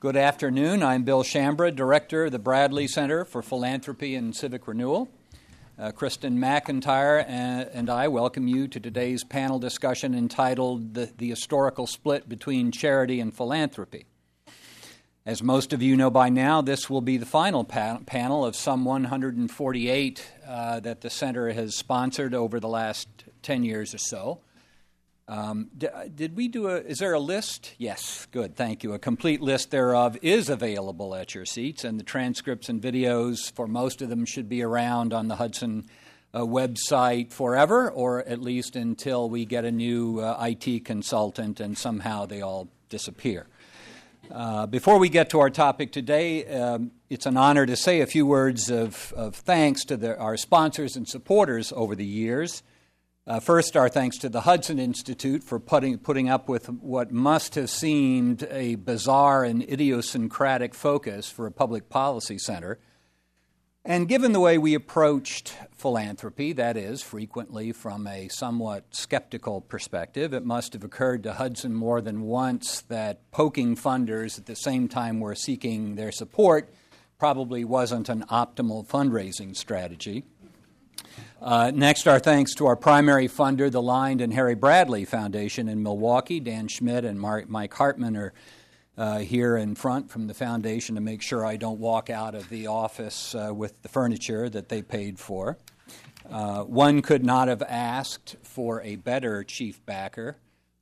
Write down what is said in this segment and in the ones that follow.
Good afternoon. I'm Bill Schambra, Director of the Bradley Center for Philanthropy and Civic Renewal. Uh, Kristen McIntyre and, and, I welcome you to today's panel discussion entitled the, the, Historical Split Between Charity and Philanthropy. As most of you know by now, this will be the final pa- panel of some 148 uh, that the Center has sponsored over the last 10 years or so. Um, d- did we do a? Is there a list? Yes, good, thank you. A complete list thereof is available at your seats, and the transcripts and videos for most of them should be around on the Hudson uh, website forever, or at least until we get a new uh, IT consultant and somehow they all disappear. Uh, before we get to our topic today, um, it's an honor to say a few words of, of thanks to the, our sponsors and supporters over the years. Uh, first, our thanks to the Hudson Institute for putting, putting up with what must have seemed a bizarre and idiosyncratic focus for a public policy center. And given the way we approached philanthropy, that is, frequently from a somewhat skeptical perspective, it must have occurred to Hudson more than once that poking funders at the same time we're seeking their support probably wasn't an optimal fundraising strategy. Uh, next, our thanks to our primary funder, the Lynde and Harry Bradley Foundation in Milwaukee. Dan Schmidt and Mark, Mike Hartmann are uh, here in front from the foundation to make sure I don't walk out of the office uh, with the furniture that they paid for. Uh, one could not have asked for a better chief backer.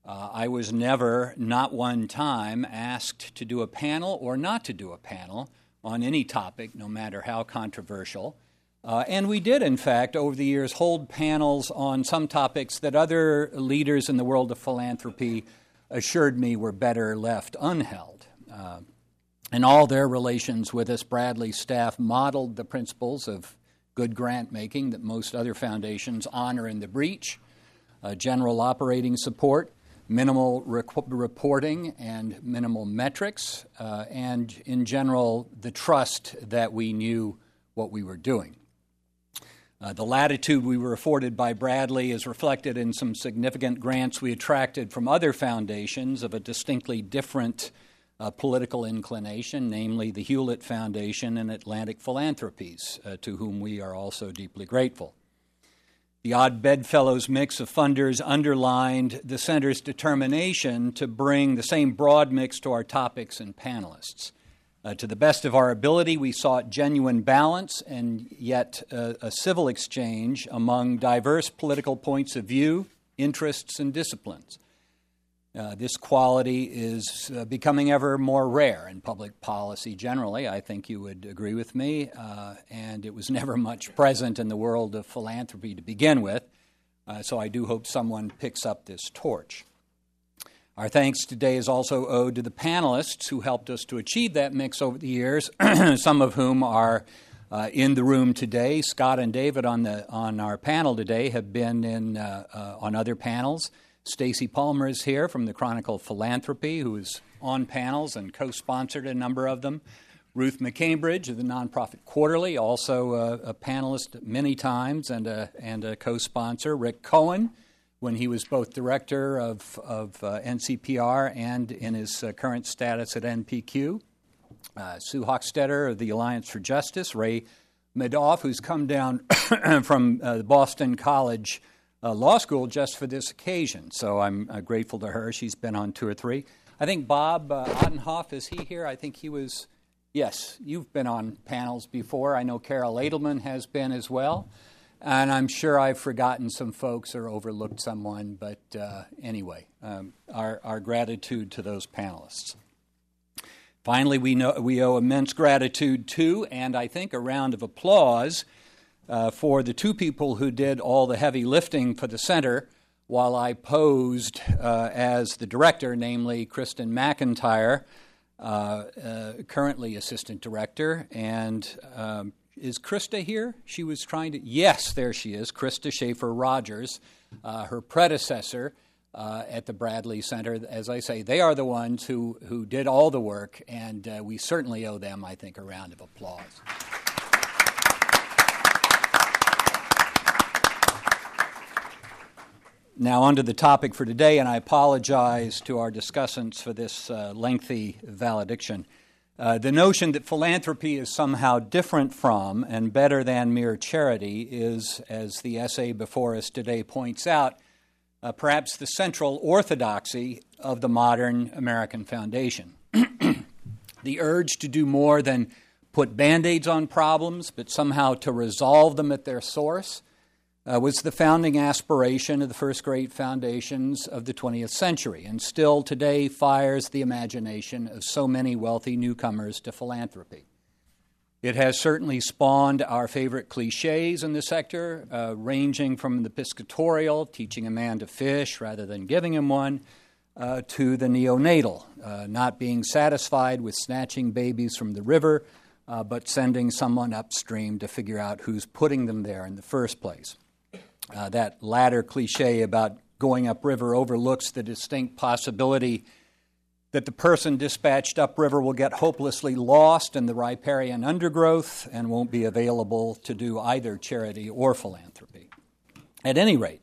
Uh, I was never, not one time, asked to do a panel or not to do a panel on any topic, no matter how controversial. Uh, and we did, in fact, over the years, hold panels on some topics that other leaders in the world of philanthropy assured me were better left unheld. Uh, all their relations with us, Bradley staff modeled the principles of good grant making that most other foundations honor in the breach, uh, general operating support, minimal rec- reporting and minimal metrics, uh, and in general, the trust that we knew what we were doing. Uh, the latitude we were afforded by Bradley is reflected in some significant grants we attracted from other foundations of a distinctly different uh, political inclination, namely the Hewlett Foundation and Atlantic Philanthropies, uh, to whom we are also deeply grateful. The odd bedfellows mix of funders underlined the Center's determination to bring the same broad mix to our topics and panelists. Uh, to the best of our ability, we sought genuine balance and yet uh, a civil exchange among diverse political points of view, interests, and disciplines. Uh, this quality is uh, becoming ever more rare in public policy generally. I think you would agree with me. Uh, and it was never much present in the world of philanthropy to begin with. Uh, so I do hope someone picks up this torch. Our thanks today is also owed to the panelists who helped us to achieve that mix over the years, some of whom are uh, in the room today. Scott and David on, the, on our panel today have been in, uh, uh, on other panels. Stacy Palmer is here from the Chronicle Philanthropy, who is on panels and co sponsored a number of them. Ruth McCambridge of the Nonprofit Quarterly, also a, a panelist many times and a, and a co sponsor. Rick Cohen when he was both director of, of uh, NCRP and in his uh, current status at NPQ. Uh, Sue Hoechstetter of the Alliance for Justice, Ray Madoff, who's come down from uh, Boston College uh, Law School just for this occasion. So I'm uh, grateful to her. She's been on two or three. I think Bob Ottenhoff, is he here? I think he was, yes, you've been on panels before. I know Carol Edelman has been as well. And I'm sure I've forgotten some folks or overlooked someone, but uh, anyway, um, our, our gratitude to those panelists. Finally, we, know, we owe immense gratitude to, and I think a round of applause uh, for the two people who did all the heavy lifting for the center while I posed uh, as the director, namely Kristen McIntyre, uh, uh, currently assistant director, and um, is Krista here? She was trying to. Yes, there she is, Krista Schaefer Rogers, uh, her predecessor uh, at the Bradley Center. As I say, they are the ones who, who did all the work, and uh, we certainly owe them, I think, a round of applause. Now, onto the topic for today, and I apologize to our discussants for this uh, lengthy valediction. Uh, the notion that philanthropy is somehow different from and better than mere charity is, as the essay before us today points out, uh, perhaps the central orthodoxy of the modern American foundation. the urge to do more than put band aids on problems, but somehow to resolve them at their source, uh, was the founding aspiration of the first great foundations of the 20th century, and still today fires the imagination of so many wealthy newcomers to philanthropy. It has certainly spawned our favorite cliches in the sector, uh, ranging from the piscatorial, teaching a man to fish rather than giving him one, uh, to the neonatal, uh, not being satisfied with snatching babies from the river, uh, but sending someone upstream to figure out who's putting them there in the first place. Uh, that latter cliche about going upriver overlooks the distinct possibility that the person dispatched upriver will get hopelessly lost in the riparian undergrowth and won't be available to do either charity or philanthropy. At any rate,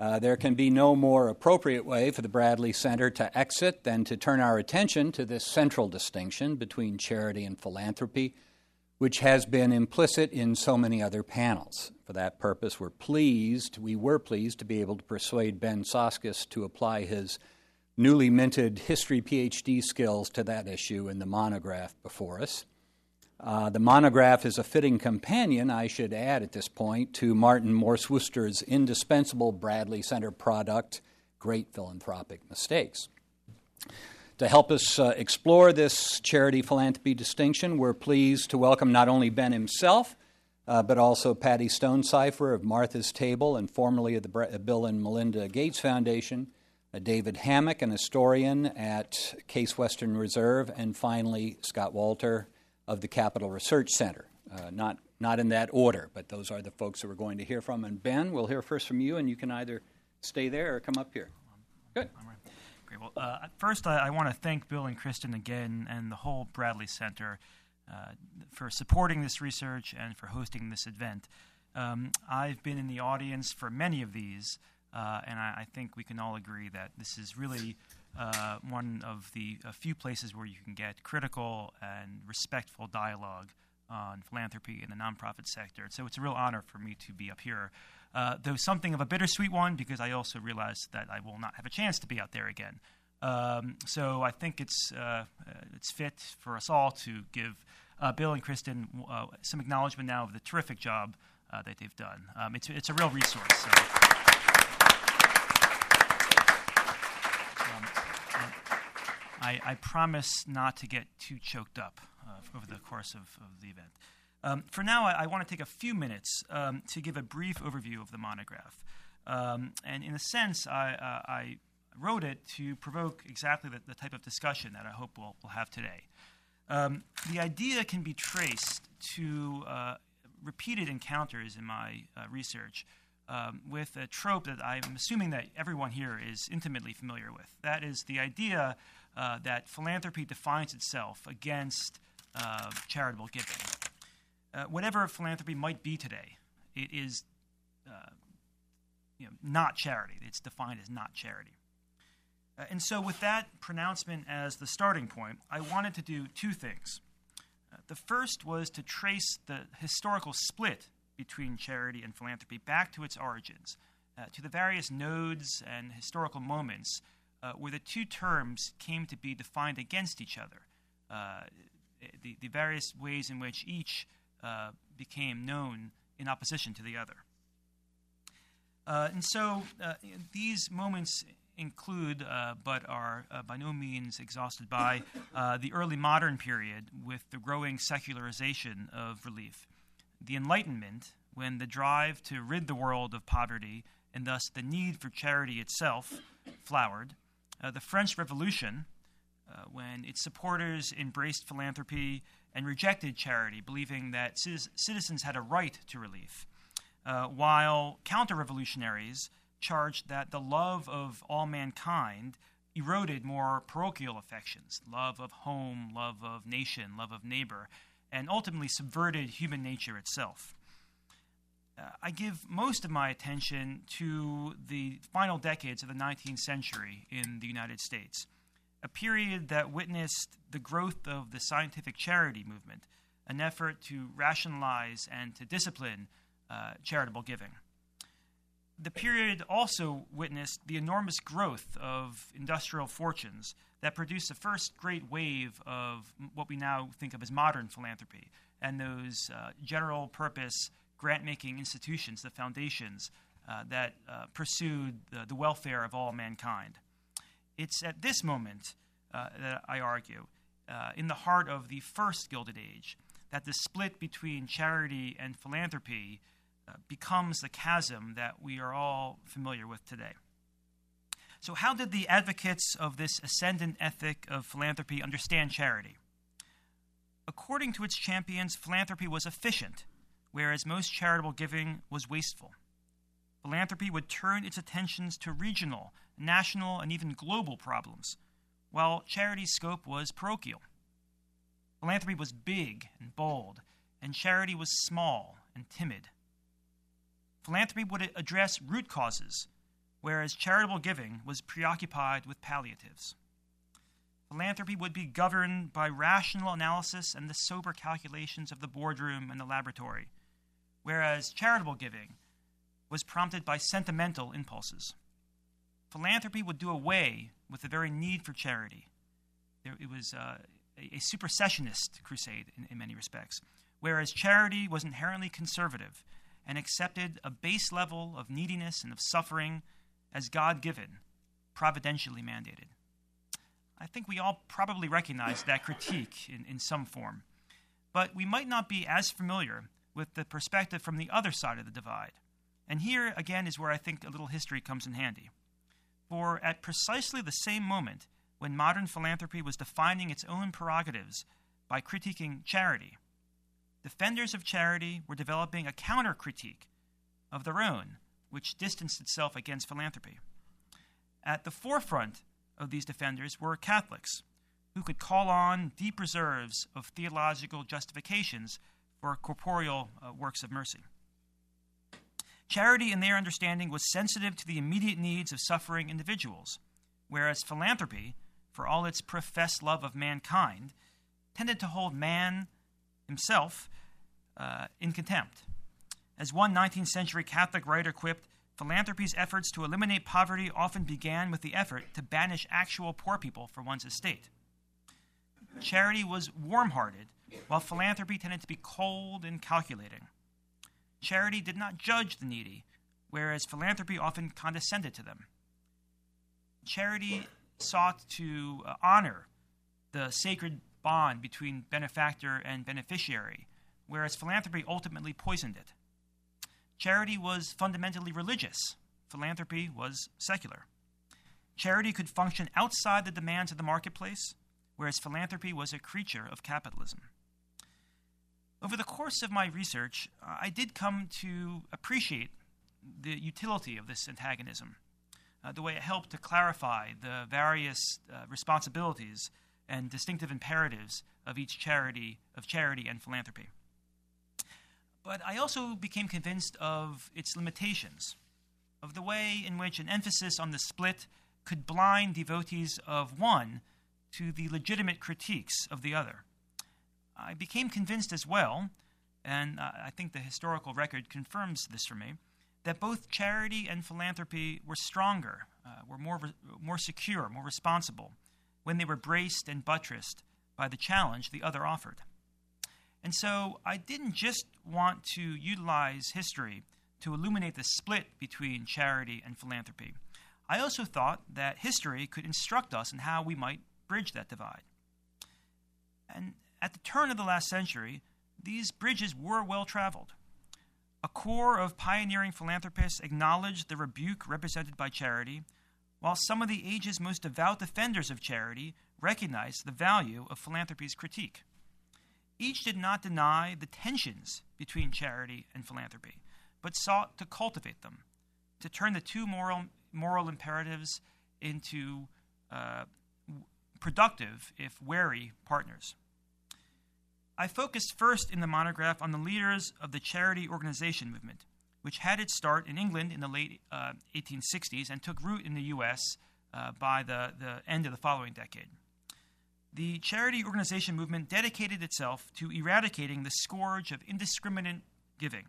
uh, there can be no more appropriate way for the Bradley Center to exit than to turn our attention to this central distinction between charity and philanthropy which has been implicit in so many other panels. For that purpose, we're pleased, we were pleased to be able to persuade Ben Soskis to apply his newly minted history PhD skills to that issue in the monograph before us. Uh, the monograph is a fitting companion, I should add at this point, to Martin Morse Wooster's indispensable Bradley Center product, Great Philanthropic Mistakes. To help us uh, explore this charity philanthropy distinction, we're pleased to welcome not only Ben himself, uh, but also Patty Stonesifer of Martha's Table and formerly of the uh, Bill and Melinda Gates Foundation, uh, David Hammack, an historian at Case Western Reserve, and finally Scott Walter of the Capital Research Center. Uh, not, not in that order, but those are the folks that we're going to hear from. And Ben, we'll hear first from you, and you can either stay there or come up here. Good. Well, uh, first, I, I want to thank Bill and Kristen again and the whole Bradley Center uh, for supporting this research and for hosting this event. Um, I've been in the audience for many of these, uh, and I, I, think we can all agree that this is really uh, one of the few places where you can get critical and respectful dialogue on philanthropy in the nonprofit sector. So it's a real honor for me to be up here uh, though something of a bittersweet one because I also realize that I will not have a chance to be out there again. Um, so I think it's uh, it's fit for us all to give uh, Bill and Kristen uh, some acknowledgement now of the terrific job uh, that they've done. Um, it's it's a real resource. So. Um, I, I, promise not to get too choked up uh, over the course of, of the event. Um, for now, I, I want to take a few minutes um, to give a brief overview of the monograph. Um, and in a sense, I, uh, I, wrote it to provoke exactly the, the, type of discussion that I hope we'll, we'll have today. Um, the idea can be traced to uh, repeated encounters in my uh, research um, with a trope that I'm assuming that everyone here is intimately familiar with. That is the idea uh, that philanthropy defines itself against uh, charitable giving uh, whatever philanthropy might be today, it is uh, you know, not charity. It's defined as not charity. Uh, and so, with that pronouncement as the starting point, I wanted to do two things. Uh, the first was to trace the historical split between charity and philanthropy back to its origins, uh, to the various nodes and historical moments uh, where the two terms came to be defined against each other, the, the various ways in which each uh, became known in opposition to the other. Uh, and so uh, these moments include, uh, but are uh, by no means exhausted by, the early modern period with the growing secularization of relief, the Enlightenment, when the drive to rid the world of poverty and thus the need for charity itself flowered, the French Revolution, when its supporters embraced philanthropy and rejected charity, believing that citizens had a right to relief, uh, while counter revolutionaries charged that the love of all mankind eroded more parochial affections love of home, love of nation, love of neighbor, and ultimately subverted human nature itself. Uh, I give most of my attention to the final decades of the 19th century in the United States a period that witnessed the growth of the scientific charity movement, an effort to rationalize and to discipline uh, charitable giving. The period also witnessed the enormous growth of industrial fortunes that produced the first great wave of what we now think of as modern philanthropy and those uh, general purpose grant making institutions, the foundations uh, that uh, pursued the, the, welfare of all mankind. It's at this moment uh, that I argue, uh, in the heart of the first Gilded Age, that the split between charity and philanthropy uh, becomes the chasm that we are all familiar with today. So, how did the advocates of this ascendant ethic of philanthropy understand charity? According to its champions, philanthropy was efficient, whereas most charitable giving was wasteful. Philanthropy would turn its attentions to regional, national, and even global problems, while charity's scope was parochial. Philanthropy was big and bold, and charity was small and timid. Philanthropy would address root causes, whereas charitable giving was preoccupied with palliatives. Philanthropy would be governed by rational analysis and the sober calculations of the boardroom and the laboratory, whereas charitable giving was prompted by sentimental impulses. Philanthropy would do away with the very need for charity. There, it was uh, a, a, supersessionist crusade in, in many respects, whereas charity was inherently conservative and accepted a base level of neediness and of suffering as God given, providentially mandated. I think we all probably recognize that critique in, in some form, but we might not be as familiar with the perspective from the other side of the divide. And here, again, is where I think a little history comes in handy. For at precisely the same moment when modern philanthropy was defining its own prerogatives by critiquing charity, defenders of charity were developing a counter critique of their own, which distanced itself against philanthropy. At the forefront of these defenders were Catholics, who could call on deep reserves of theological justifications for corporeal uh, works of mercy. Charity, in their understanding, was sensitive to the immediate needs of suffering individuals, whereas philanthropy, for all its professed love of mankind, tended to hold man himself uh, in contempt. As one 19th century Catholic writer quipped, philanthropy's efforts to eliminate poverty often began with the effort to banish actual poor people from one's estate. Charity was warm hearted, while philanthropy tended to be cold and calculating. Charity did not judge the needy, whereas philanthropy often condescended to them. Charity sought to uh, honor the sacred bond between benefactor and beneficiary, whereas philanthropy ultimately poisoned it. Charity was fundamentally religious, philanthropy was secular. Charity could function outside the demands of the marketplace, whereas philanthropy was a creature of capitalism. Over the course of my research, uh, I did come to appreciate the utility of this antagonism, uh, the way it helped to clarify the various uh, responsibilities and distinctive imperatives of each charity, of charity and philanthropy. But I also became convinced of its limitations, of the way in which an emphasis on the split could blind devotees of one to the legitimate critiques of the other. I became convinced as well, and I think the historical record confirms this for me, that both charity and philanthropy were stronger, uh, were more, more secure, more responsible when they were braced and buttressed by the challenge the other offered. And so I didn't just want to utilize history to illuminate the split between charity and philanthropy. I also thought that history could instruct us in how we might bridge that divide. And at the turn of the last century, these bridges were well traveled. A core of pioneering philanthropists acknowledged the rebuke represented by charity, while some of the age's most devout defenders of charity recognized the value of philanthropy's critique. Each did not deny the tensions between charity and philanthropy, but sought to cultivate them, to turn the two moral, moral imperatives into uh, productive, if wary, partners. I focused first in the monograph on the leaders of the charity organization movement, which had its start in England in the late uh, 1860s and took root in the U.S. uh, by the, the end of the following decade. The charity organization movement dedicated itself to eradicating the scourge of indiscriminate giving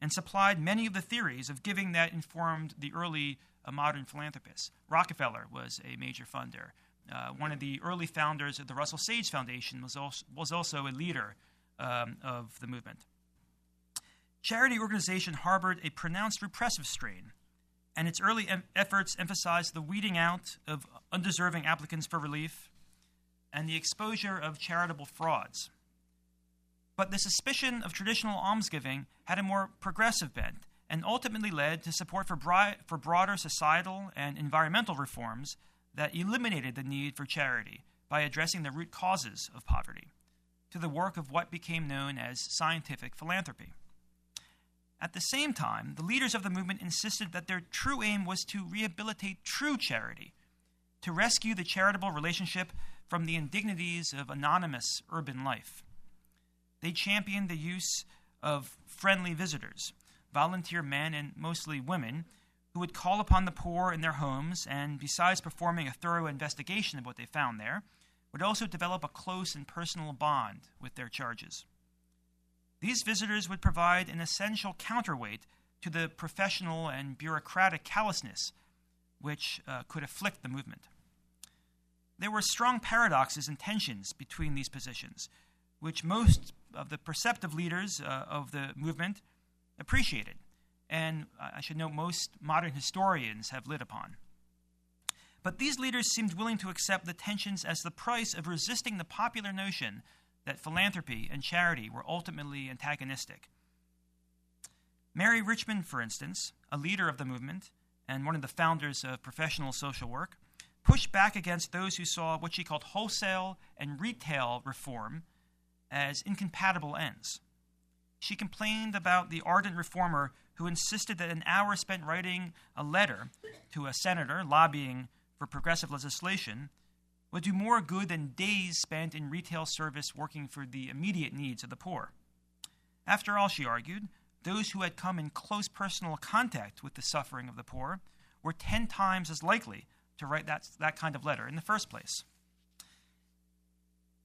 and supplied many of the theories of giving that informed the early uh, modern philanthropists. Rockefeller was a major funder. Uh, one of the early founders of the Russell Sage Foundation was also, was also a leader um, of the movement. Charity organization harbored a pronounced repressive strain, and its early em- efforts emphasized the weeding out of undeserving applicants for relief and the exposure of charitable frauds. But the suspicion of traditional almsgiving had a more progressive bent and ultimately led to support for, bri- for broader societal and environmental reforms that eliminated the need for charity by addressing the root causes of poverty, to the work of what became known as scientific philanthropy. At the same time, the leaders of the movement insisted that their true aim was to rehabilitate true charity, to rescue the charitable relationship from the indignities of anonymous urban life. They championed the use of friendly visitors, volunteer men and mostly women, who would call upon the poor in their homes and, besides performing a thorough investigation of what they found there, would also develop a close and personal bond with their charges. These visitors would provide an essential counterweight to the professional and bureaucratic callousness which uh, could afflict the movement. There were strong paradoxes and tensions between these positions, which most of the perceptive leaders uh, of the movement appreciated, and I should note most modern historians have lit upon. But these leaders seemed willing to accept the tensions as the price of resisting the popular notion that philanthropy and charity were ultimately antagonistic. Mary Richmond, for instance, a leader of the movement and one of the founders of professional social work, pushed back against those who saw what she called wholesale and retail reform as incompatible ends. She complained about the ardent reformer who insisted that an hour spent writing a letter to a senator lobbying for progressive legislation would do more good than days spent in retail service working for the immediate needs of the poor. After all, she argued, those who had come in close personal contact with the suffering of the poor were ten times as likely to write that, that kind of letter in the first place.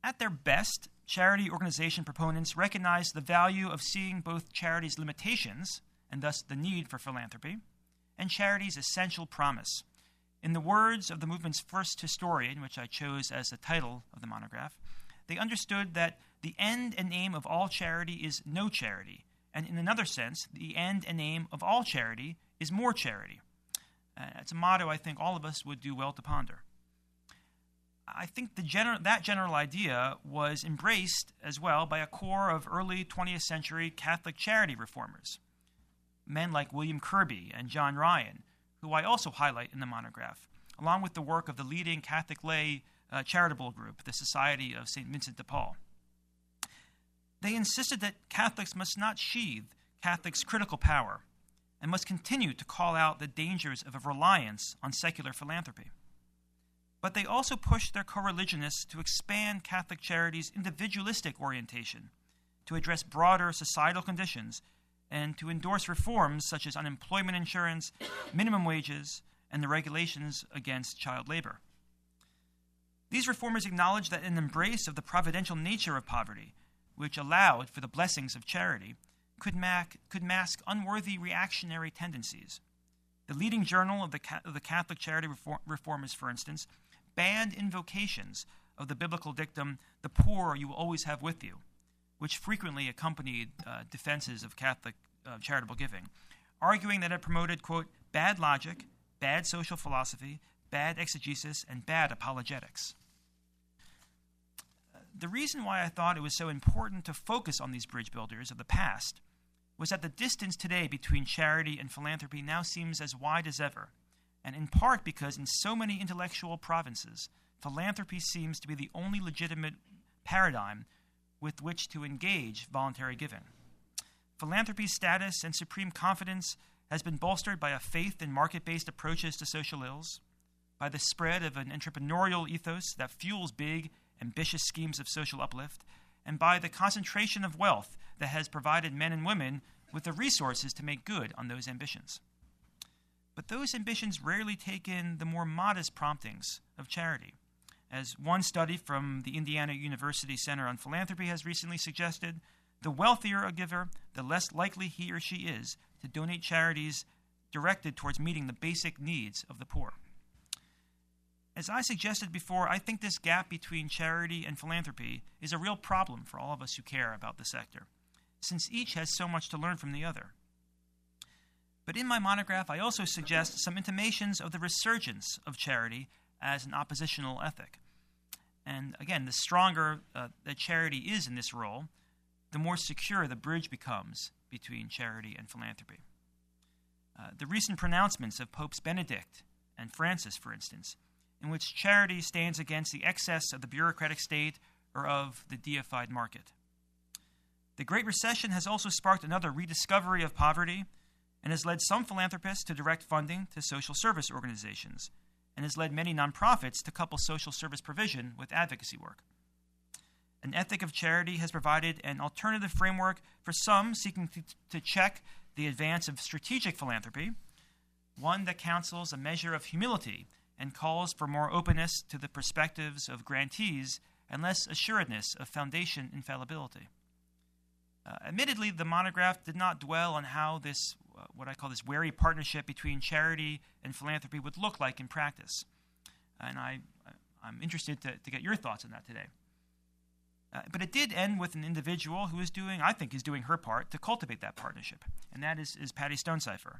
At their best, charity organization proponents recognize the value of seeing both charity's limitations, and thus the need for philanthropy, and charity's essential promise. In the words of the movement's first historian, which I chose as the title of the monograph, they understood that the end and aim of all charity is no charity, and in another sense, the end and aim of all charity is more charity. Uh, it's a motto I think all of us would do well to ponder. I think gener- that general idea was embraced as well by a core of early 20th century Catholic charity reformers, men like William Kerby and John Ryan, who I also highlight in the monograph, along with the work of the leading Catholic lay uh, charitable group, the Society of St. Vincent de Paul. They insisted that Catholics must not sheathe Catholics' critical power and must continue to call out the dangers of a reliance on secular philanthropy. But they also pushed their co religionists to expand Catholic Charity's individualistic orientation, to address broader societal conditions, and to endorse reforms such as unemployment insurance, minimum wages, and the regulations against child labor. These reformers acknowledged that an embrace of the providential nature of poverty, which allowed for the blessings of charity, could, mac, could mask unworthy reactionary tendencies. The leading journal of the, of the Catholic Charity Reform, Reformers, for instance, banned invocations of the biblical dictum, the poor you will always have with you, which frequently accompanied uh, defenses of Catholic uh, charitable giving, arguing that it promoted, quote, bad logic, bad social philosophy, bad exegesis, and bad apologetics. The reason why I thought it was so important to focus on these bridge builders of the past was that the distance today between charity and philanthropy now seems as wide as ever, and in part because in so many intellectual provinces, philanthropy seems to be the only legitimate paradigm with which to engage voluntary giving. Philanthropy's status and supreme confidence has been bolstered by a faith in market based approaches to social ills, by the spread of an entrepreneurial ethos that fuels big, ambitious schemes of social uplift, and by the concentration of wealth that has provided men and women with the resources to make good on those ambitions. But those ambitions rarely take in the more modest promptings of charity. As one study from the Indiana University Center on Philanthropy has recently suggested, the wealthier a giver, the less likely he or she is to donate charities directed towards meeting the basic needs of the poor. As I suggested before, I think this gap between charity and philanthropy is a real problem for all of us who care about the sector, since each has so much to learn from the other. But in my monograph, I also suggest some intimations of the resurgence of charity as an oppositional ethic. And again, the stronger uh, that charity is in this role, the more secure the bridge becomes between charity and philanthropy. Uh, the recent pronouncements of Popes Benedict and Francis, for instance, in which charity stands against the excess of the bureaucratic state or of the deified market. The Great Recession has also sparked another rediscovery of poverty and has led some philanthropists to direct funding to social service organizations, and has led many nonprofits to couple social service provision with advocacy work. An ethic of charity has provided an alternative framework for some seeking to, to check the advance of strategic philanthropy, one that counsels a measure of humility and calls for more openness to the perspectives of grantees and less assuredness of foundation infallibility. Uh, admittedly, the monograph did not dwell on how this what I call this wary partnership between charity and philanthropy would look like in practice. And I, I'm interested to, to get your thoughts on that today. Uh, but it did end with an individual who is doing, I think, is doing her part to cultivate that partnership, and that is, is Patty Stonesifer.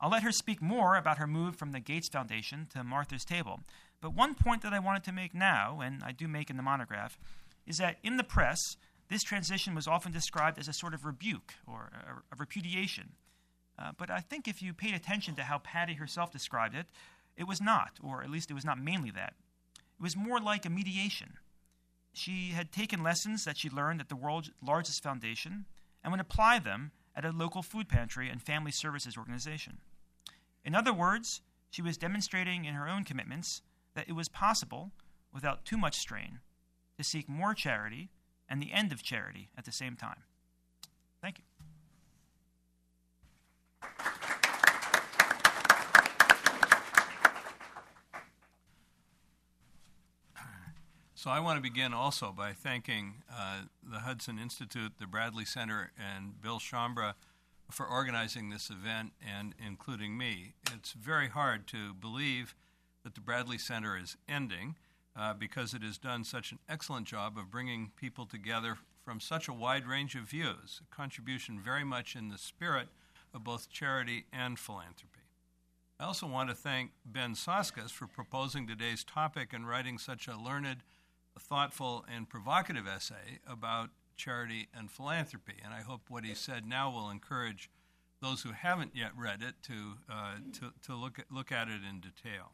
I'll let her speak more about her move from the Gates Foundation to Martha's Table. But one point that I wanted to make now, and I do make in the monograph, is that in the press, this transition was often described as a sort of rebuke or a, a repudiation uh, but I think if you paid attention to how Patty herself described it, it was not, or at least it was not mainly that. It was more like a mediation. She had taken lessons that she learned at the world's largest foundation and would apply them at a local food pantry and family services organization. In other words, she was demonstrating in her own commitments that it was possible, without too much strain, to seek more charity and the end of charity at the same time. Thank you. So I want to begin also by thanking uh, the Hudson Institute, the Bradley Center, and Bill Schambra for organizing this event and including me. It's very hard to believe that the Bradley Center is ending uh, because it has done such an excellent job of bringing people together from such a wide range of views, a contribution very much in the spirit of both charity and philanthropy. I also want to thank Ben Soskis for proposing today's topic and writing such a learned thoughtful and provocative essay about charity and philanthropy. And I hope what he said now will encourage those who haven't yet read it to, uh, to, to look, at, look at it in detail.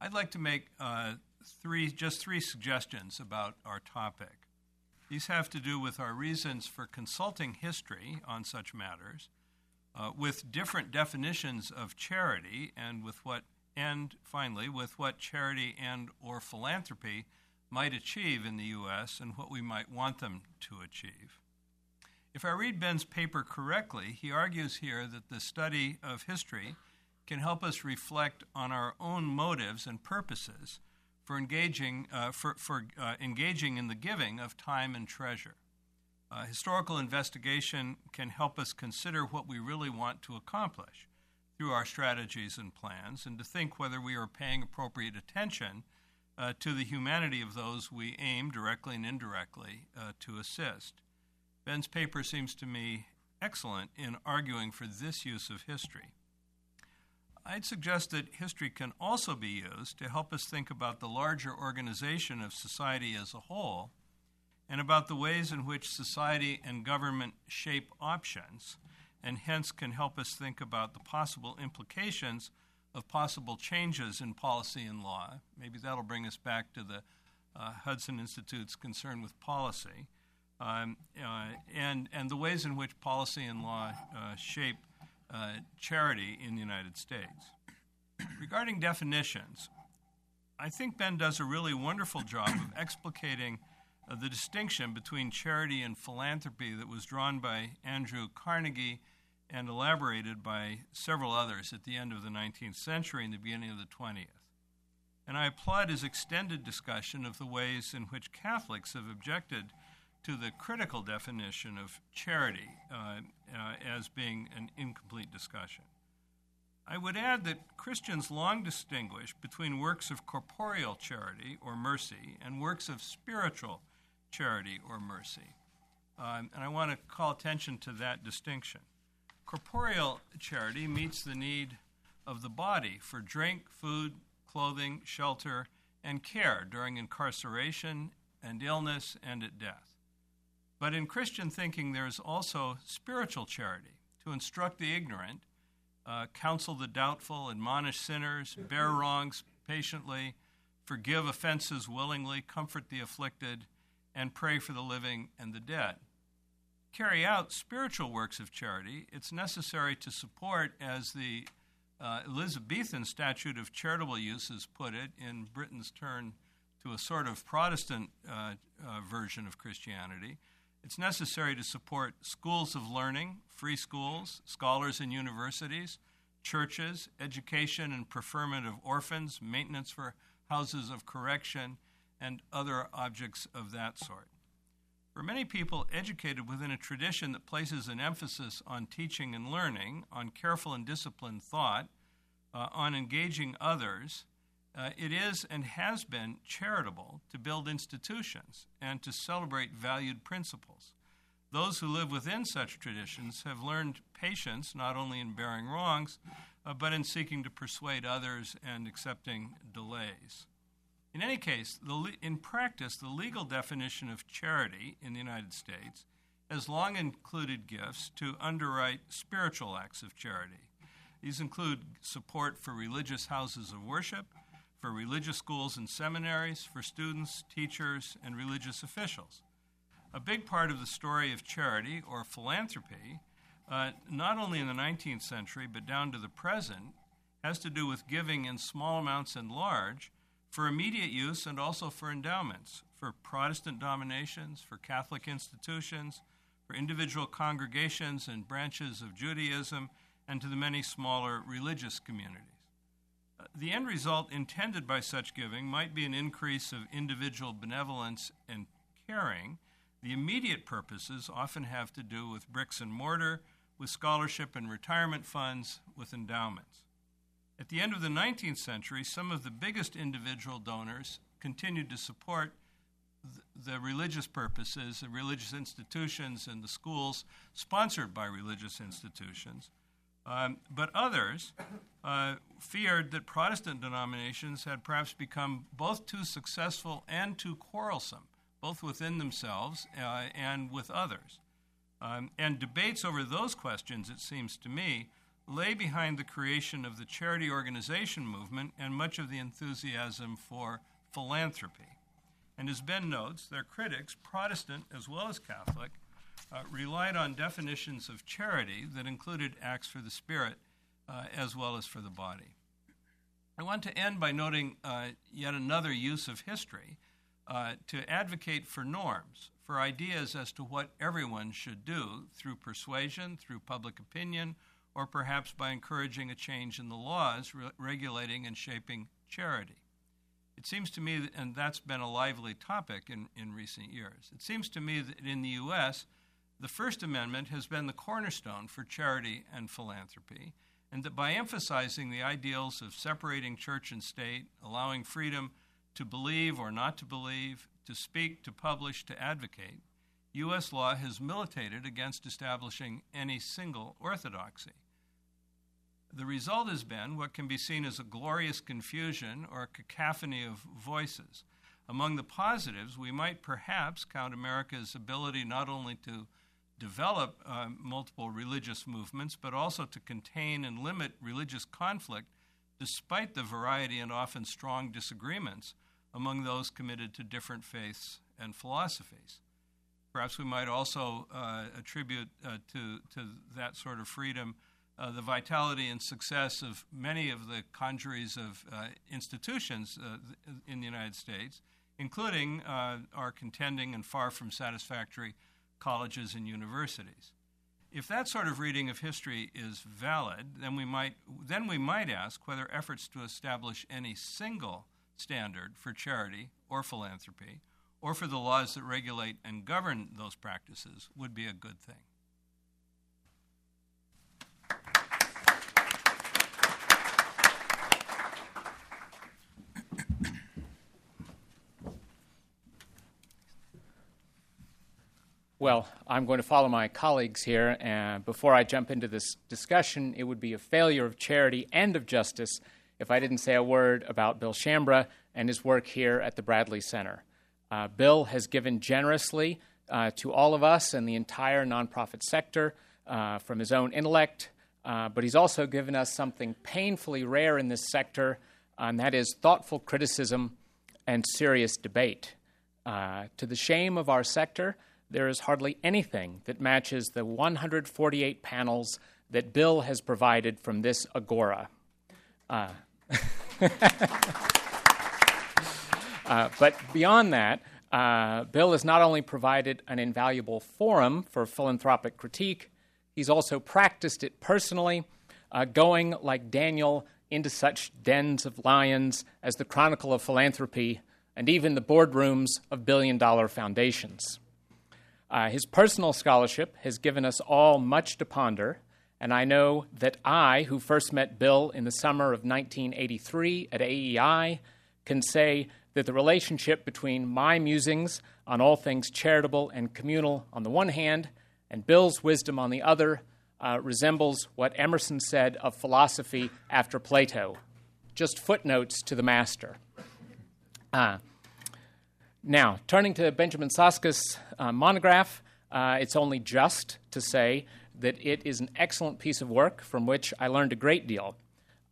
I'd like to make uh, three, just three suggestions about our topic. These have to do with our reasons for consulting history on such matters, uh, with different definitions of charity, and with what, and finally, with what charity and or philanthropy might achieve in the U.S. and what we might want them to achieve. If I read Ben's paper correctly, he argues here that the study of history can help us reflect on our own motives and purposes for engaging, uh, for, for, uh, engaging in the giving of time and treasure. Uh, historical investigation can help us consider what we really want to accomplish through our strategies and plans and to think whether we are paying appropriate attention uh, to the humanity of those we aim, directly and indirectly, uh, to assist. Ben's paper seems to me excellent in arguing for this use of history. I'd suggest that history can also be used to help us think about the larger organization of society as a whole and about the ways in which society and government shape options, and hence can help us think about the possible implications of possible changes in policy and law. Maybe that'll bring us back to the uh, Hudson Institute's concern with policy, um, uh, and, and the ways in which policy and law uh, shape uh, charity in the United States. Regarding definitions, I think Ben does a really wonderful job of explicating uh, the distinction between charity and philanthropy that was drawn by Andrew Carnegie and elaborated by several others at the end of the 19th century and the beginning of the 20th. And I applaud his extended discussion of the ways in which Catholics have objected to the critical definition of charity uh, uh, as being an incomplete discussion. I would add that Christians long distinguish between works of corporeal charity or mercy and works of spiritual charity or mercy. Um, and I want to call attention to that distinction. Corporeal charity meets the need of the body for drink, food, clothing, shelter, and care during incarceration and illness and at death. But in Christian thinking, there is also spiritual charity to instruct the ignorant, uh, counsel the doubtful, admonish sinners, bear wrongs patiently, forgive offenses willingly, comfort the afflicted, and pray for the living and the dead. Carry out spiritual works of charity, it's necessary to support, as the uh, Elizabethan statute of charitable uses put it, in Britain's turn to a sort of Protestant uh, uh, version of Christianity. It's necessary to support schools of learning, free schools, scholars in universities, churches, education and preferment of orphans, maintenance for houses of correction, and other objects of that sort. For many people educated within a tradition that places an emphasis on teaching and learning, on careful and disciplined thought, uh, on engaging others, uh, it is and has been charitable to build institutions and to celebrate valued principles. Those who live within such traditions have learned patience not only in bearing wrongs, uh, but in seeking to persuade others and accepting delays. In any case, the, in practice, the legal definition of charity in the United States has long included gifts to underwrite spiritual acts of charity. These include support for religious houses of worship, for religious schools and seminaries, for students, teachers, and religious officials. A big part of the story of charity or philanthropy, uh, not only in the 19th century but down to the present, has to do with giving in small amounts and large for immediate use and also for endowments, for Protestant dominations, for Catholic institutions, for individual congregations and branches of Judaism, and to the many smaller religious communities. Uh, the end result intended by such giving might be an increase of individual benevolence and caring. The immediate purposes often have to do with bricks and mortar, with scholarship and retirement funds, with endowments. At the end of the 19th century, some of the biggest individual donors continued to support the religious purposes, the religious institutions, and the schools sponsored by religious institutions. Um, but others uh, feared that Protestant denominations had perhaps become both too successful and too quarrelsome, both within themselves uh, and with others. Um, and debates over those questions, it seems to me, lay behind the creation of the charity organization movement and much of the enthusiasm for philanthropy. And as Ben notes, their critics, Protestant as well as Catholic, uh, relied on definitions of charity that included acts for the spirit uh, as well as for the body. I want to end by noting uh, yet another use of history uh, to advocate for norms, for ideas as to what everyone should do through persuasion, through public opinion, or perhaps by encouraging a change in the laws re- regulating and shaping charity. It seems to me, that, and that's been a lively topic in, in recent years, it seems to me that in the U.S., the First Amendment has been the cornerstone for charity and philanthropy, and that by emphasizing the ideals of separating church and state, allowing freedom to believe or not to believe, to speak, to publish, to advocate, U.S. law has militated against establishing any single orthodoxy. The result has been what can be seen as a glorious confusion or cacophony of voices. Among the positives, we might perhaps count America's ability not only to develop uh, multiple religious movements, but also to contain and limit religious conflict despite the variety and often strong disagreements among those committed to different faiths and philosophies. Perhaps we might also uh, attribute uh, to, to that sort of freedom uh, the vitality and success of many of the congeries of uh, institutions uh, in the United States, including uh, our contending and far from satisfactory colleges and universities. If that sort of reading of history is valid, then we might then we might ask whether efforts to establish any single standard for charity or philanthropy or for the laws that regulate and govern those practices would be a good thing. Well, I'm going to follow my colleagues here. And before I jump into this discussion, it would be a failure of charity and of justice if I didn't say a word about Bill Schambra and his work here at the Bradley Center. Uh, Bill has given generously uh, to all of us and the entire nonprofit sector uh, from his own intellect, uh, but he's also given us something painfully rare in this sector, and that is thoughtful criticism and serious debate. Uh, to the shame of our sector, there is hardly anything that matches the 148 panels that Bill has provided from this agora. Uh, uh, but beyond that, uh, Bill has not only provided an invaluable forum for philanthropic critique, he's also practiced it personally, uh, going like Daniel into such dens of lions as the Chronicle of Philanthropy and even the boardrooms of billion dollar foundations. Uh, his personal scholarship has given us all much to ponder, and I know that I, who first met Bill in the summer of 1983 at AEI, can say that the relationship between my musings on all things charitable and communal on the one hand, and Bill's wisdom on the other, uh, resembles what Emerson said of philosophy after Plato just footnotes to the master. Uh, now, turning to Benjamin Soskis's uh, monograph, uh, it's only just to say that it is an excellent piece of work from which I learned a great deal.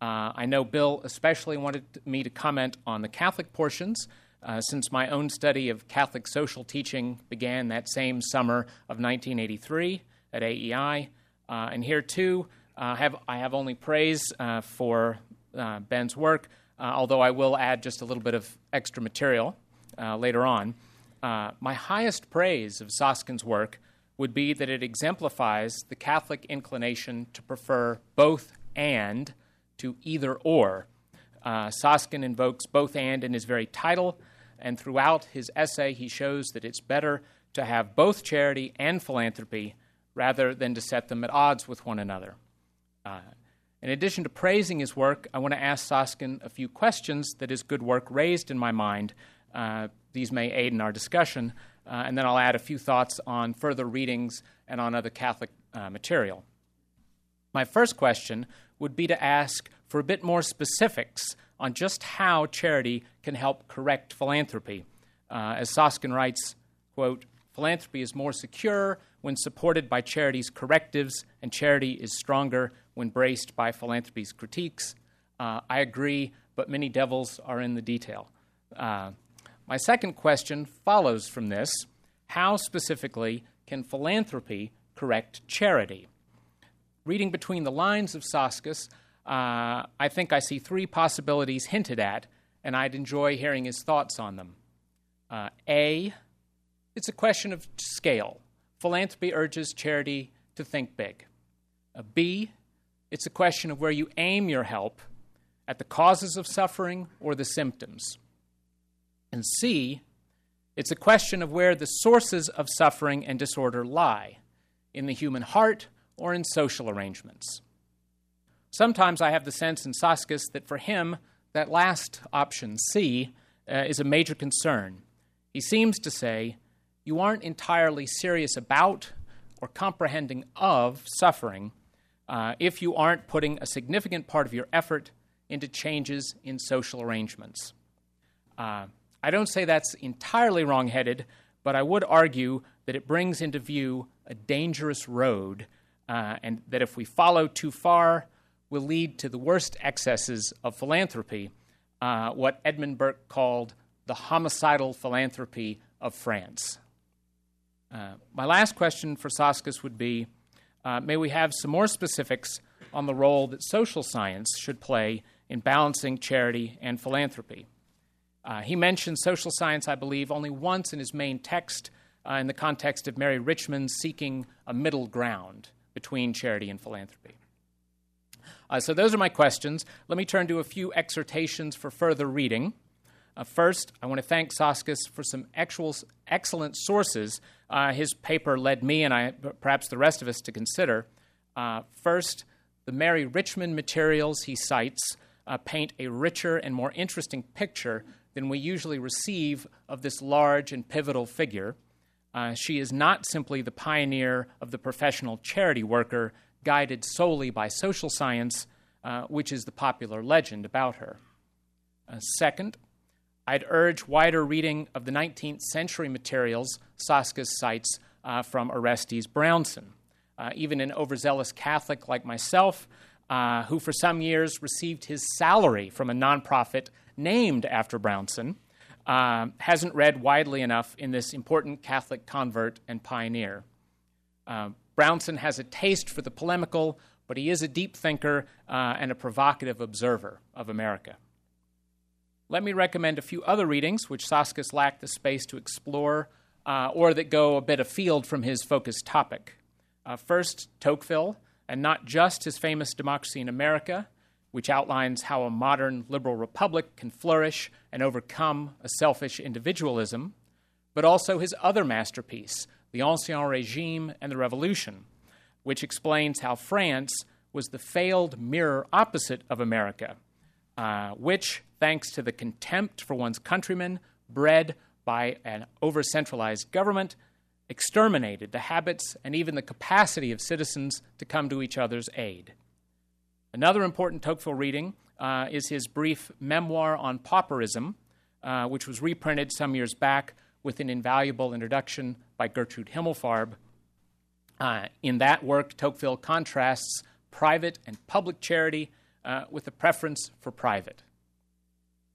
Uh, I know Bill especially wanted me to comment on the Catholic portions, uh, since my own study of Catholic social teaching began that same summer of 1983 at AEI. Uh, and here, too, uh, have, I have only praise for Ben's work, although I will add just a little bit of extra material uh, later on. Uh, my highest praise of Soskis's work would be that it exemplifies the Catholic inclination to prefer both and to either or. Uh, Soskis invokes both and in his very title, and throughout his essay, he shows that it's better to have both charity and philanthropy rather than to set them at odds with one another. Uh, in addition to praising his work, I want to ask Soskis a few questions that his good work raised in my mind these may aid in our discussion, uh, and then I'll add a few thoughts on further readings and on other Catholic uh, material. My first question would be to ask for a bit more specifics on just how charity can help correct philanthropy. Uh, as Soskis writes, quote, philanthropy is more secure when supported by charity's correctives, and charity is stronger when braced by philanthropy's critiques. Uh, I agree, but many devils are in the detail. Uh, my second question follows from this How specifically can philanthropy correct charity? Reading between the lines of Soskis, uh, I think I see three possibilities hinted at, and I'd enjoy hearing his thoughts on them. Uh, a, it's a question of scale. Philanthropy urges charity to think big. Uh, B, it's a question of where you aim your help at the causes of suffering or the symptoms. And C, it's a question of where the sources of suffering and disorder lie in the human heart or in social arrangements. Sometimes I have the sense in Soskis that for him, that last option, C, uh, is a major concern. He seems to say, you aren't entirely serious about or comprehending of suffering uh, if you aren't putting a significant part of your effort into changes in social arrangements. Uh, I don't say that's entirely wrongheaded, but I would argue that it brings into view a dangerous road, uh, and that if we follow too far, will lead to the worst excesses of philanthropy, uh, what Edmund Burke called the homicidal philanthropy of France. Uh, my last question for Soskis would be uh, may we have some more specifics on the role that social science should play in balancing charity and philanthropy? Uh, he mentions social science, I believe, only once in his main text uh, in the context of Mary Richmond seeking a middle ground between charity and philanthropy. Uh, so, those are my questions. Let me turn to a few exhortations for further reading. Uh, first, I want to thank Soskis for some actual, excellent sources uh, his paper led me and I, perhaps the rest of us to consider. Uh, first, the Mary Richmond materials he cites paint a richer and more interesting picture than we usually receive of this large and pivotal figure. Uh, she is not simply the pioneer of the professional charity worker guided solely by social science, uh, which is the popular legend about her. Uh, second, I'd urge wider reading of the 19th century materials Soskis cites uh, from Orestes Brownson. Uh, even an overzealous Catholic like myself, uh, who for some years received his salary from a nonprofit named after Brownson, uh, hasn't read widely enough in this important Catholic convert and pioneer. Uh, Brownson has a taste for the polemical, but he is a deep thinker uh, and a provocative observer of America. Let me recommend a few other readings which Soskis lacked the space to explore uh, or that go a bit afield from his focused topic. Uh, first, Tocqueville, and not just his famous Democracy in America, which outlines how a modern liberal republic can flourish and overcome a selfish individualism, but also his other masterpiece, The Ancien Regime and the Revolution, which explains how France was the failed mirror opposite of America, uh, which, thanks to the contempt for one's countrymen bred by an over centralized government, exterminated the habits and even the capacity of citizens to come to each other's aid. Another important Tocqueville reading uh, is his brief memoir on pauperism, uh, which was reprinted some years back with an invaluable introduction by Gertrude Himmelfarb. Uh, in that work, Tocqueville contrasts private and public charity uh, with a preference for private.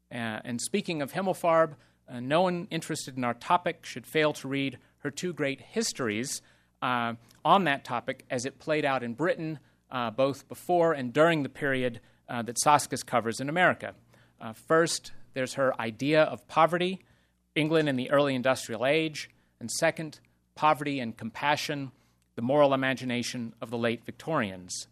Uh, and speaking of Himmelfarb, uh, no one interested in our topic should fail to read her two great histories on that topic as it played out in Britain, uh, both before and during the period uh, that Soskis covers in America. Uh, first, there's her idea of poverty, England in the early industrial age, and second, poverty and compassion, the moral imagination of the late Victorians.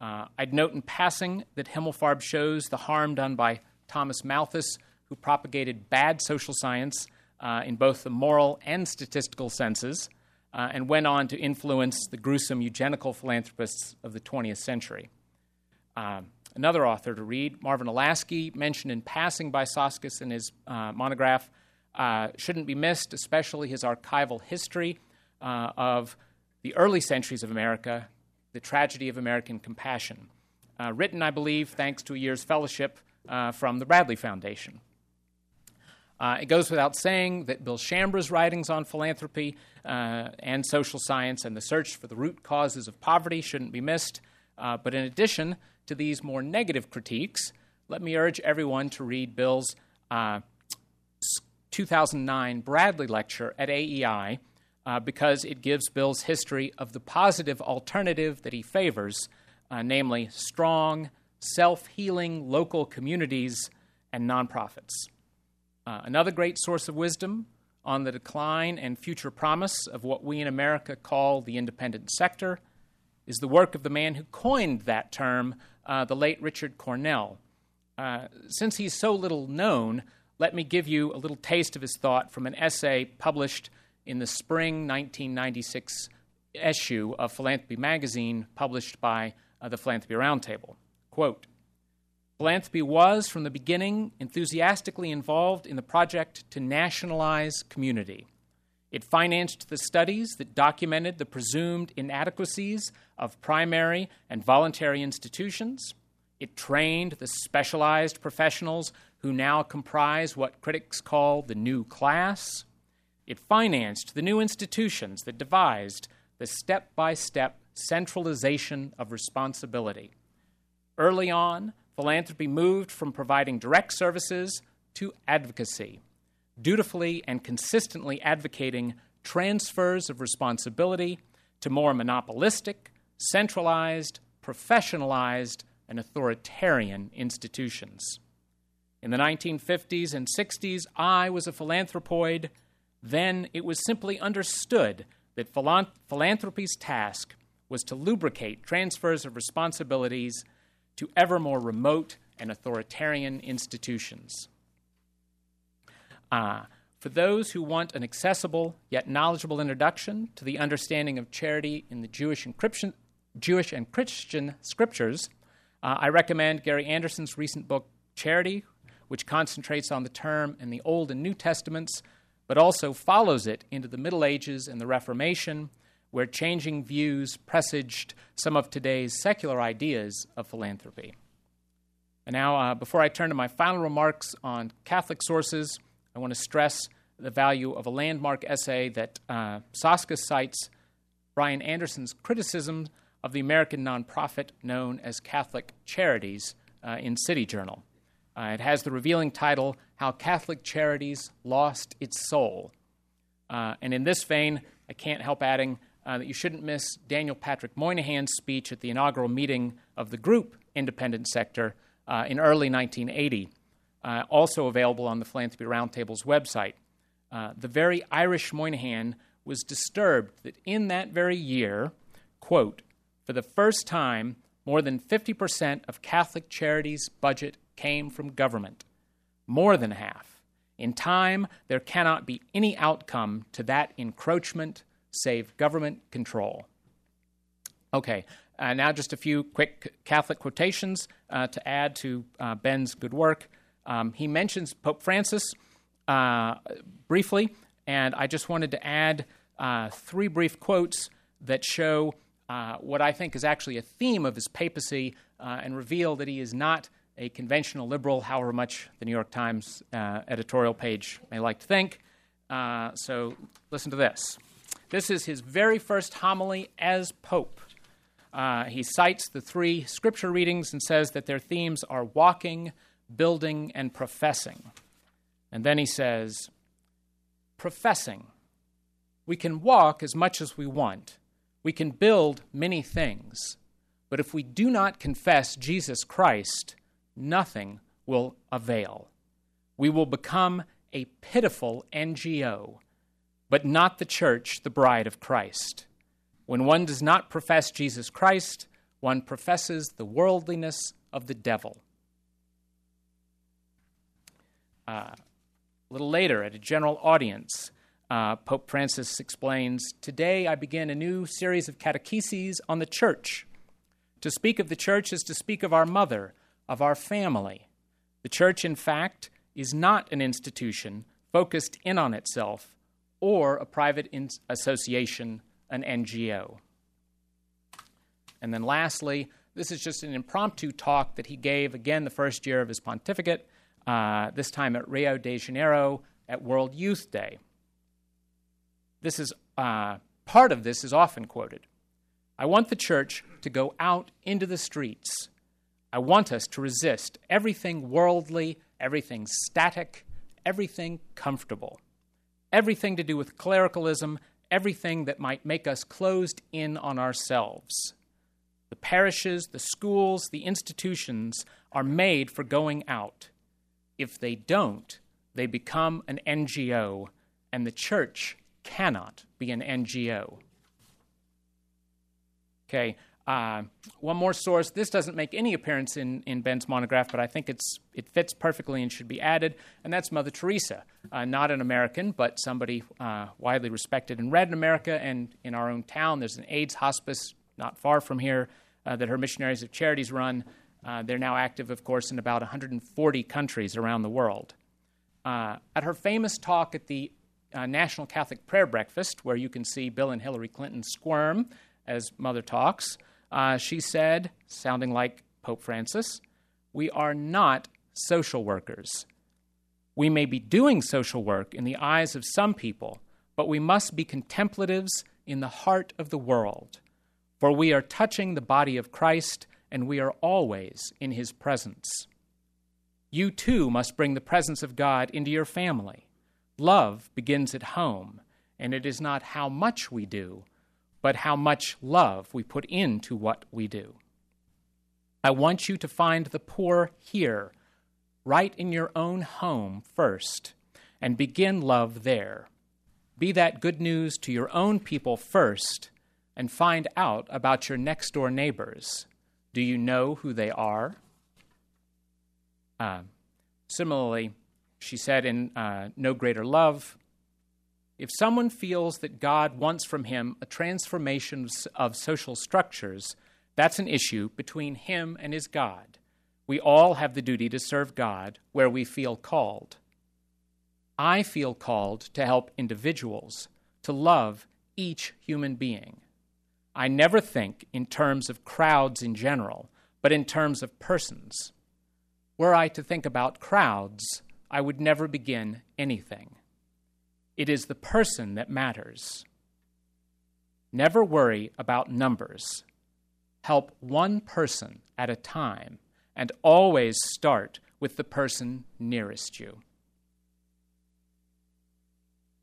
Uh, I'd note in passing that Himmelfarb shows the harm done by Thomas Malthus, who propagated bad social science uh, in both the moral and statistical senses, uh, and went on to influence the gruesome eugenical philanthropists of the 20th century. Uh, another author to read, Marvin Olasky, mentioned in passing by Soskis in his uh, monograph, uh, shouldn't be missed, especially his archival history uh, of the early centuries of America, the tragedy of American compassion. written, I believe, thanks to a year's fellowship from the Bradley Foundation. Uh, it goes without saying that Bill Schambra's writings on philanthropy uh, and social science and the search for the root causes of poverty shouldn't be missed. Uh, but in addition to these more negative critiques, let me urge everyone to read Bill's uh, 2009 Bradley lecture at AEI uh, because it gives Bill's history of the positive alternative that he favors, uh, namely strong, self healing local communities and nonprofits. Uh, another great source of wisdom on the decline and future promise of what we in America call the independent sector is the work of the man who coined that term, uh, the late Richard Cornuelle. Uh, since he's so little known, let me give you a little taste of his thought from an essay published in the spring 1996 issue of Philanthropy magazine, published by uh, the Philanthropy Roundtable. Quote, Philanthropy was, from the beginning, enthusiastically involved in the project to nationalize community. It financed the studies that documented the presumed inadequacies of primary and voluntary institutions. It trained the specialized professionals who now comprise what critics call the new class. It financed the new institutions that devised the step by step centralization of responsibility. Early on, philanthropy moved from providing direct services to advocacy, dutifully and consistently advocating transfers of responsibility to more monopolistic, centralized, professionalized, and authoritarian institutions. In the 1950s and 60s, I was a philanthropoid. Then it was simply understood that philanthropy's task was to lubricate transfers of responsibilities to ever more remote and authoritarian institutions. Uh, for those who want an accessible yet knowledgeable introduction to the understanding of charity in the Jewish, Jewish and Christian scriptures, uh, I recommend Gary Anderson's recent book, Charity, which concentrates on the term in the Old and New Testaments, but also follows it into the Middle Ages and the Reformation, where changing views presaged some of today's secular ideas of philanthropy. And now, uh, before I turn to my final remarks on Catholic sources, I want to stress the value of a landmark essay that uh, Soskis cites Brian Anderson's criticism of the American nonprofit known as Catholic Charities uh, in City Journal. Uh, it has the revealing title, How Catholic Charities Lost Its Soul. Uh, and in this vein, I can't help adding uh, that you shouldn't miss Daniel Patrick Moynihan's speech at the inaugural meeting of the group Independent Sector uh, in early 1980 uh, also available on the Philanthropy Roundtable's website. Uh, the very Irish Moynihan was disturbed that in that very year, quote, for the first time, more than 50% of Catholic Charities' budget came from government. More than half. In time, there cannot be any outcome to that encroachment save government control. Okay, uh, now just a few quick Catholic quotations uh, to add to uh, Ben's good work. Um, he mentions Pope Francis uh, briefly, and I just wanted to add uh, three brief quotes that show uh, what I think is actually a theme of his papacy and reveal that he is not a conventional liberal, however much the New York Times editorial page may like to think. So listen to this. This is his very first homily as Pope. Uh, he cites the three scripture readings and says that their themes are walking, building, and professing. And then he says, professing. We can walk as much as we want, we can build many things, but if we do not confess Jesus Christ, nothing will avail. We will become a pitiful NGO, but not the church, the bride of Christ. When one does not profess Jesus Christ, one professes the worldliness of the devil. Uh, a little later, at a general audience, uh, Pope Francis explains Today I begin a new series of catecheses on the church. To speak of the church is to speak of our mother, of our family. The church, in fact, is not an institution focused in on itself or a private in- association, an NGO. And then lastly, this is just an impromptu talk that he gave again the first year of his pontificate uh, this time at Rio de Janeiro at World Youth Day. This is uh, part of this is often quoted. I want the church to go out into the streets. I want us to resist everything worldly, everything static, everything comfortable, everything to do with clericalism, everything that might make us closed in on ourselves. The parishes, the schools, the institutions are made for going out. If they don't, they become an NGO, and the church cannot be an NGO. Okay, uh, one more source. This doesn't make any appearance in, in Ben's monograph, but I think it's, it fits perfectly and should be added, and that's Mother Teresa. Uh, not an American, but somebody uh, widely respected and read in America and in our own town. There's an AIDS hospice not far from here uh, that her Missionaries of Charities run. Uh, they're now active, of course, in about 140 countries around the world. Uh, at her famous talk at the National Catholic Prayer Breakfast, where you can see Bill and Hillary Clinton squirm as Mother talks, uh, she said, sounding like Pope Francis, We are not social workers. We may be doing social work in the eyes of some people, but we must be contemplatives in the heart of the world, for we are touching the body of Christ and we are always in His presence. You too must bring the presence of God into your family. Love begins at home, and it is not how much we do, but how much love we put into what we do. I want you to find the poor here, right in your own home first, and begin love there. Be that good news to your own people first, and find out about your next door neighbors. Do you know who they are? Uh, similarly, she said in uh, No Greater Love if someone feels that God wants from him a transformation of social structures, that's an issue between him and his God. We all have the duty to serve God where we feel called. I feel called to help individuals, to love each human being. I never think in terms of crowds in general, but in terms of persons. Were I to think about crowds, I would never begin anything. It is the person that matters. Never worry about numbers. Help one person at a time, and always start with the person nearest you.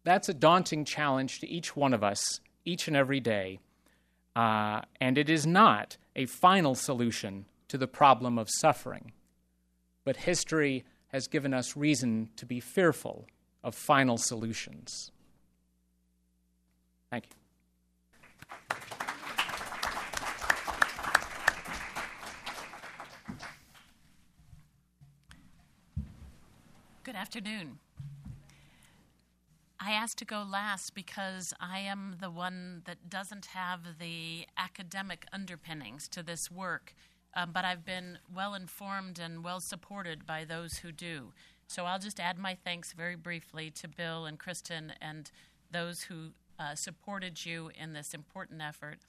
That's a daunting challenge to each one of us, each and every day, uh, and it is not a final solution to the problem of suffering. But history has given us reason to be fearful of final solutions. Thank you. Good afternoon. I asked to go last because I am the one that doesn't have the academic underpinnings to this work, um, but I've been well informed and well supported by those who do. So I'll just add my thanks very briefly to Bill and Kristen and those who uh, supported you in this important effort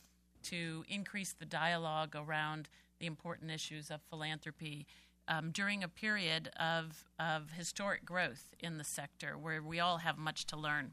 to increase the dialogue around the important issues of philanthropy um, during a period of, of historic growth in the sector where we all have much to learn.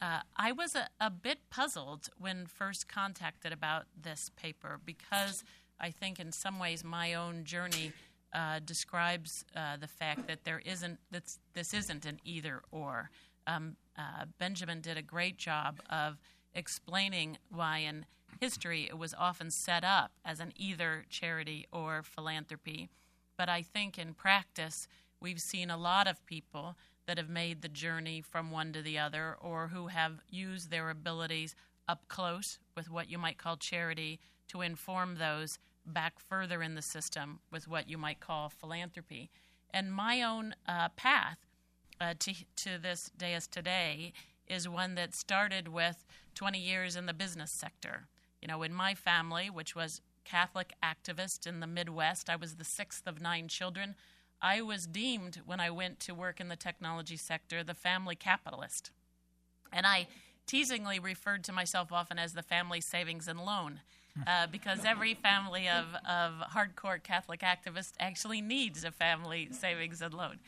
Uh, I was a, a, bit puzzled when first contacted about this paper because I think, in some ways, my own journey uh, describes uh, the fact that there isn't this, this isn't an either or. Um, uh, Benjamin did a great job of explaining why in history it was often set up as an either charity or philanthropy. But I think in practice, we've seen a lot of people that have made the journey from one to the other or who have used their abilities up close with what you might call charity to inform those back further in the system with what you might call philanthropy. And my own uh, path uh, to, to this day as today is one that started with 20 years in the business sector. You know, in my family, which was Catholic activist in the Midwest. I was the sixth of nine children. I was deemed, when I went to work in the technology sector, the family capitalist. And I teasingly referred to myself often as the family savings and loan. Uh, because every family of, of hardcore Catholic activists actually needs a family savings and loan.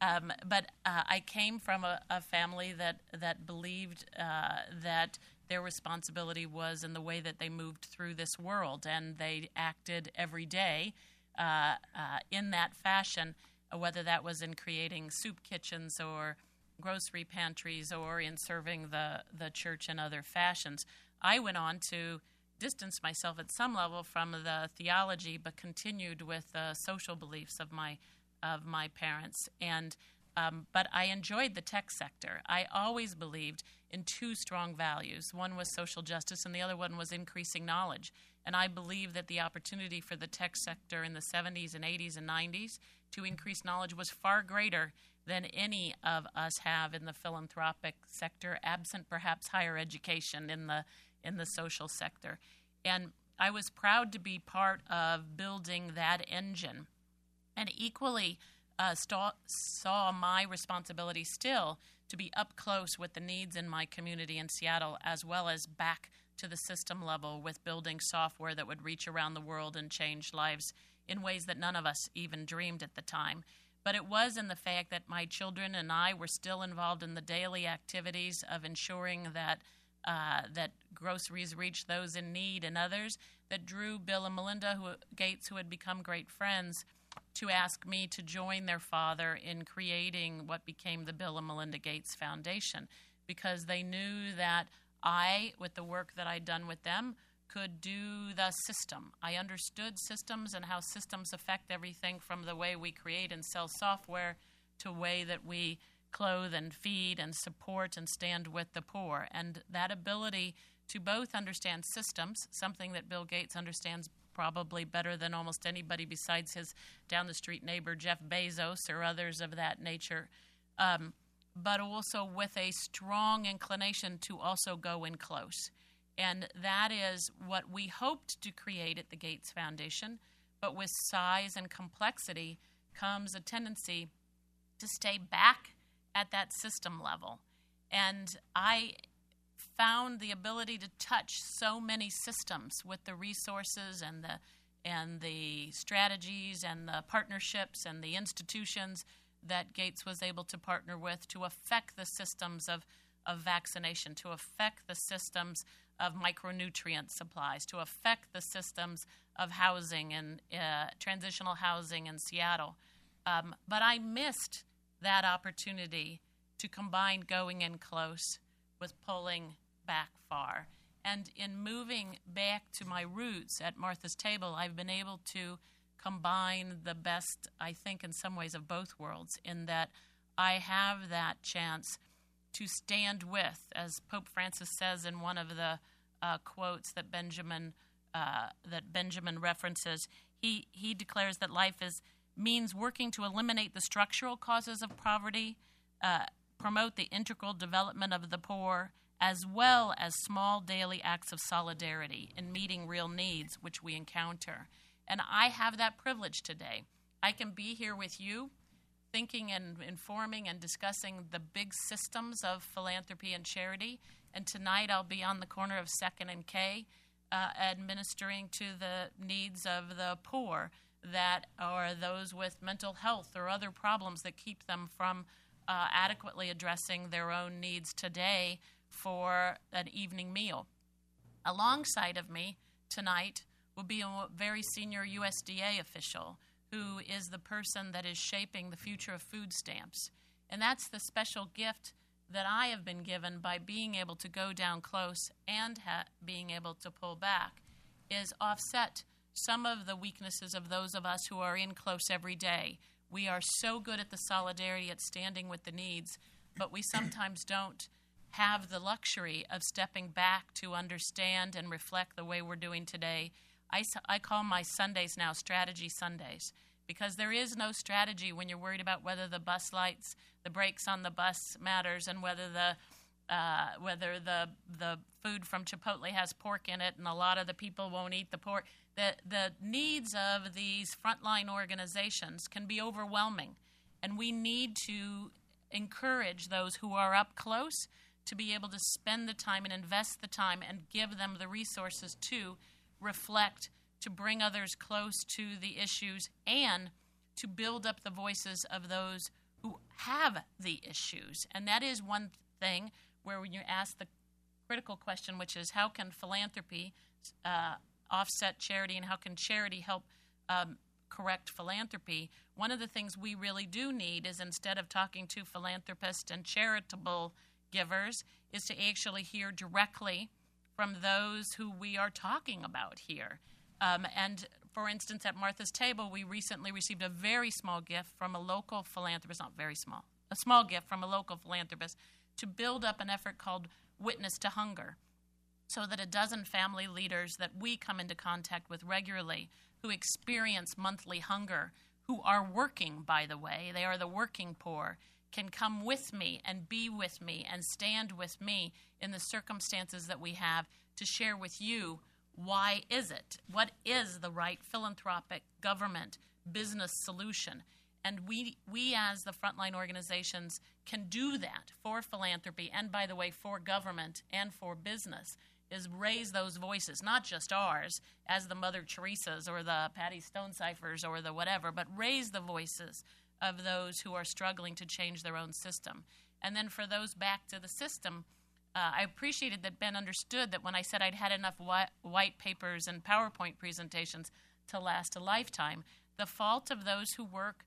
Um, but uh, I came from a, a, family that that believed uh, that their responsibility was in the way that they moved through this world, and they acted every day uh, uh, in that fashion, uh, whether that was in creating soup kitchens or grocery pantries or in serving the, the church in other fashions. I went on to distance myself at some level from the theology, but continued with the social beliefs of my of my parents and um, but I enjoyed the tech sector. I always believed in two strong values. One was social justice, and the other one was increasing knowledge. And I believe that the opportunity for the tech sector in the 70s and 80s and 90s to increase knowledge was far greater than any of us have in the philanthropic sector, absent perhaps higher education in the in the social sector. And I was proud to be part of building that engine. And equally uh, st- saw my responsibility still to be up close with the needs in my community in Seattle, as well as back to the system level with building software that would reach around the world and change lives in ways that none of us even dreamed at the time. But it was in the fact that my children and I were still involved in the daily activities of ensuring that uh, that groceries reached those in need and others that drew Bill and Melinda who, Gates, who had become great friends, to ask me to join their father in creating what became the Bill and Melinda Gates Foundation because they knew that I, with the work that I'd done with them, could do the system. I understood systems and how systems affect everything from the way we create and sell software to way that we clothe and feed and support and stand with the poor. And that ability to both understand systems, something that Bill Gates understands probably better than almost anybody besides his down the street neighbor Jeff Bezos or others of that nature, um, but also with a strong inclination to also go in close. And that is what we hoped to create at the Gates Foundation. But with size and complexity comes a tendency to stay back at that system level. And I found the ability to touch so many systems with the resources and the and the strategies and the partnerships and the institutions that Gates was able to partner with to affect the systems of, of vaccination, to affect the systems of micronutrient supplies, to affect the systems of housing and uh, transitional housing in Seattle. Um, but I missed that opportunity to combine going in close with pulling back far. And in moving back to my roots at Martha's Table, I've been able to combine the best, I think, in some ways, of both worlds, in that I have that chance to stand with, as Pope Francis says in one of the uh, quotes that Benjamin uh, that Benjamin references. He he declares that life is means working to eliminate the structural causes of poverty, uh, promote the integral development of the poor, as well as small daily acts of solidarity in meeting real needs which we encounter. And I have that privilege today. I can be here with you, thinking and informing and discussing the big systems of philanthropy and charity. And tonight I'll be on the corner of 2nd and K, uh, administering to the needs of the poor that are those with mental health or other problems that keep them from uh, adequately addressing their own needs today for an evening meal. Alongside of me tonight will be a very senior USDA official who is the person that is shaping the future of food stamps. And that's the special gift that I have been given by being able to go down close and ha- being able to pull back is offset some of the weaknesses of those of us who are in close every day. We are so good at the solidarity, at standing with the needs, but we sometimes don't have the luxury of stepping back to understand and reflect the way we're doing today. I, I call my Sundays now strategy Sundays because there is no strategy when you're worried about whether the bus lights, the brakes on the bus matters, and whether the uh, whether the the food from Chipotle has pork in it, and a lot of the people won't eat the pork. The the needs of these frontline organizations can be overwhelming, and we need to encourage those who are up close to be able to spend the time and invest the time and give them the resources to reflect, to bring others close to the issues, and to build up the voices of those who have the issues. And that is one thing where when you ask the critical question, which is how can philanthropy uh, offset charity and how can charity help um, correct philanthropy, one of the things we really do need is instead of talking to philanthropists and charitable givers is to actually hear directly from those who we are talking about here. Um, and for instance, at Martha's Table, we recently received a very small gift from a local philanthropist, not very small, a small gift from a local philanthropist to build up an effort called Witness to Hunger. So that a dozen family leaders that we come into contact with regularly who experience monthly hunger, who are working, by the way, they are the working poor, can come with me and be with me and stand with me in the circumstances that we have to share with you why is it? What is the right philanthropic government business solution? And we, we as the frontline organizations can do that for philanthropy and, by the way, for government and for business is raise those voices, not just ours as the Mother Teresa's or the Patty Stonesifers or the whatever, but raise the voices of those who are struggling to change their own system. And then for those back to the system, uh, I appreciated that Ben understood that when I said I'd had enough white, white papers and PowerPoint presentations to last a lifetime, the fault of those who work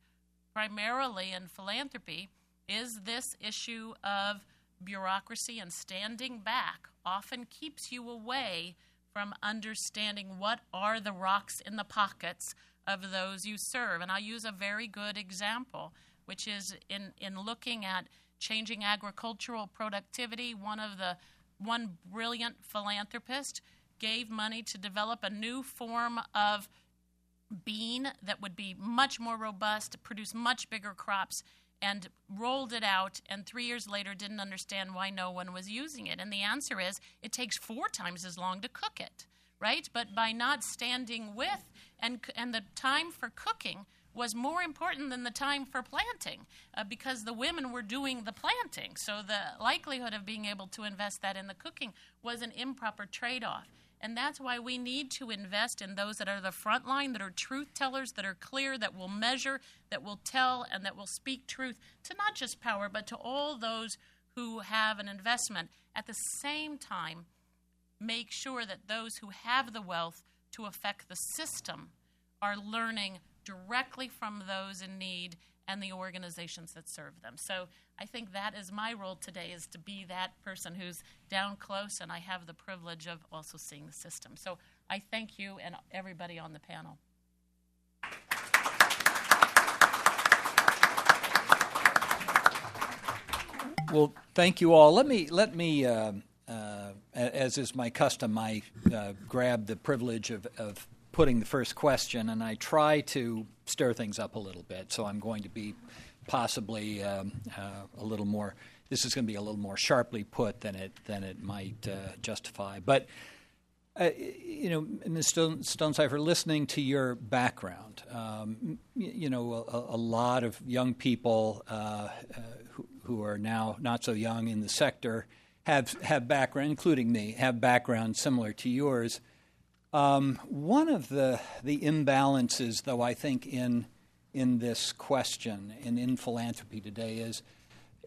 primarily in philanthropy is this issue of bureaucracy and standing back often keeps you away from understanding what are the rocks in the pockets of those you serve. And I'll use a very good example, which is in, in looking at changing agricultural productivity, one of the one brilliant philanthropist gave money to develop a new form of bean that would be much more robust, produce much bigger crops, and rolled it out, and three years later didn't understand why no one was using it. And the answer is it takes four times as long to cook it, right? But by not standing with, and, and the time for cooking was more important than the time for planting uh, because the women were doing the planting. So the likelihood of being able to invest that in the cooking was an improper trade off. And that's why we need to invest in those that are the front line, that are truth tellers, that are clear, that will measure, that will tell, and that will speak truth to not just power, but to all those who have an investment. At the same time, make sure that those who have the wealth to affect the system are learning directly from those in need and the organizations that serve them. So I think that is my role today is to be that person who's down close and I have the privilege of also seeing the system. So I thank you and everybody on the panel. Well, thank you all. Let me let me, uh, as is my custom, I uh, grab the privilege of, of putting the first question, and I try to stir things up a little bit. So I'm going to be possibly um, uh, a little more. This is going to be a little more sharply put than it than it might uh, justify. But uh, you know, Ms. Stone, Stonesifer, listening to your background, um, you know, a, a, lot of young people uh, uh, who, who, are now not so young in the sector have have background, including me, have background similar to yours. Um, one of the the imbalances, though, I think in in this question and in philanthropy today is,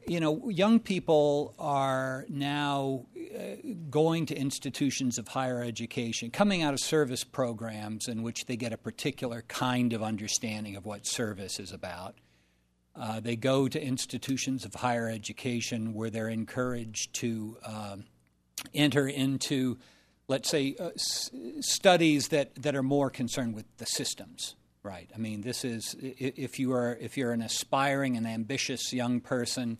you know, young people are now uh, going to institutions of higher education, coming out of service programs in which they get a particular kind of understanding of what service is about. Uh, they go to institutions of higher education where they're encouraged to um, enter into let's say, uh, s- studies that, that are more concerned with the systems. Right. I mean, this is if you are if you're an aspiring and ambitious young person,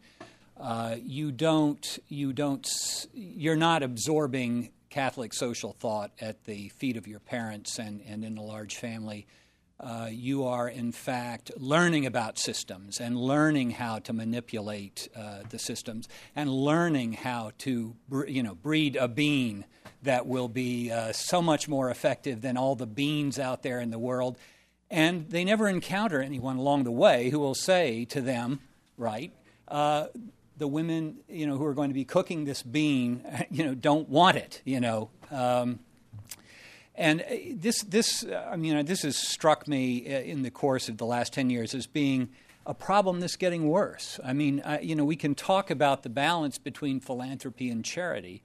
uh, you don't you don't you're not absorbing Catholic social thought at the feet of your parents and, and in a large family. Uh, you are, in fact, learning about systems and learning how to manipulate uh, the systems and learning how to, you know, breed a bean that will be uh, so much more effective than all the beans out there in the world. And they never encounter anyone along the way who will say to them, right, uh, the women, you know, who are going to be cooking this bean, you know, don't want it, you know. Um, and uh, this, this, I mean, this has struck me uh, in the course of the last 10 years as being a problem that's getting worse. I mean, you know, we can talk about the balance between philanthropy and charity,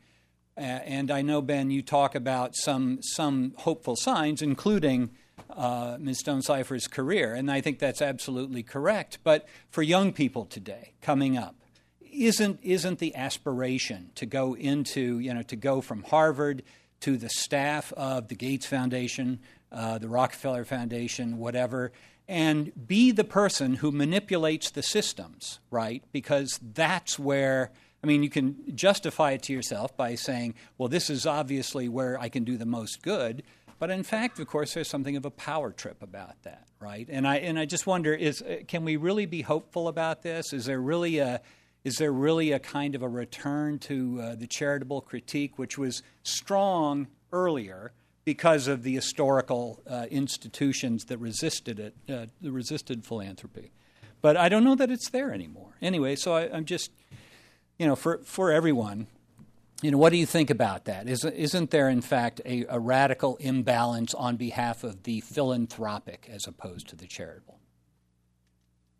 uh, and I know, Ben, you talk about some, some hopeful signs, including uh, Ms. Stonesifer's career, and I think that's absolutely correct. But for young people today coming up, isn't, isn't the aspiration to go into, you know, to go from Harvard to the staff of the Gates Foundation, uh, the Rockefeller Foundation, whatever, and be the person who manipulates the systems, right? Because that's where I mean, you can justify it to yourself by saying, well, this is obviously where I can do the most good. But in fact, of course, there's something of a power trip about that, right? And I, and I just wonder is, uh, can we really be hopeful about this? Is there really a, is there really a kind of a return to uh, the charitable critique, which was strong earlier because of the historical uh, institutions that resisted it, uh, resisted philanthropy? But I don't know that it's there anymore. Anyway, so I, I'm just you know, for, for everyone, you know, what do you think about that? Is, isn't there, in fact, a, a radical imbalance on behalf of the philanthropic as opposed to the charitable?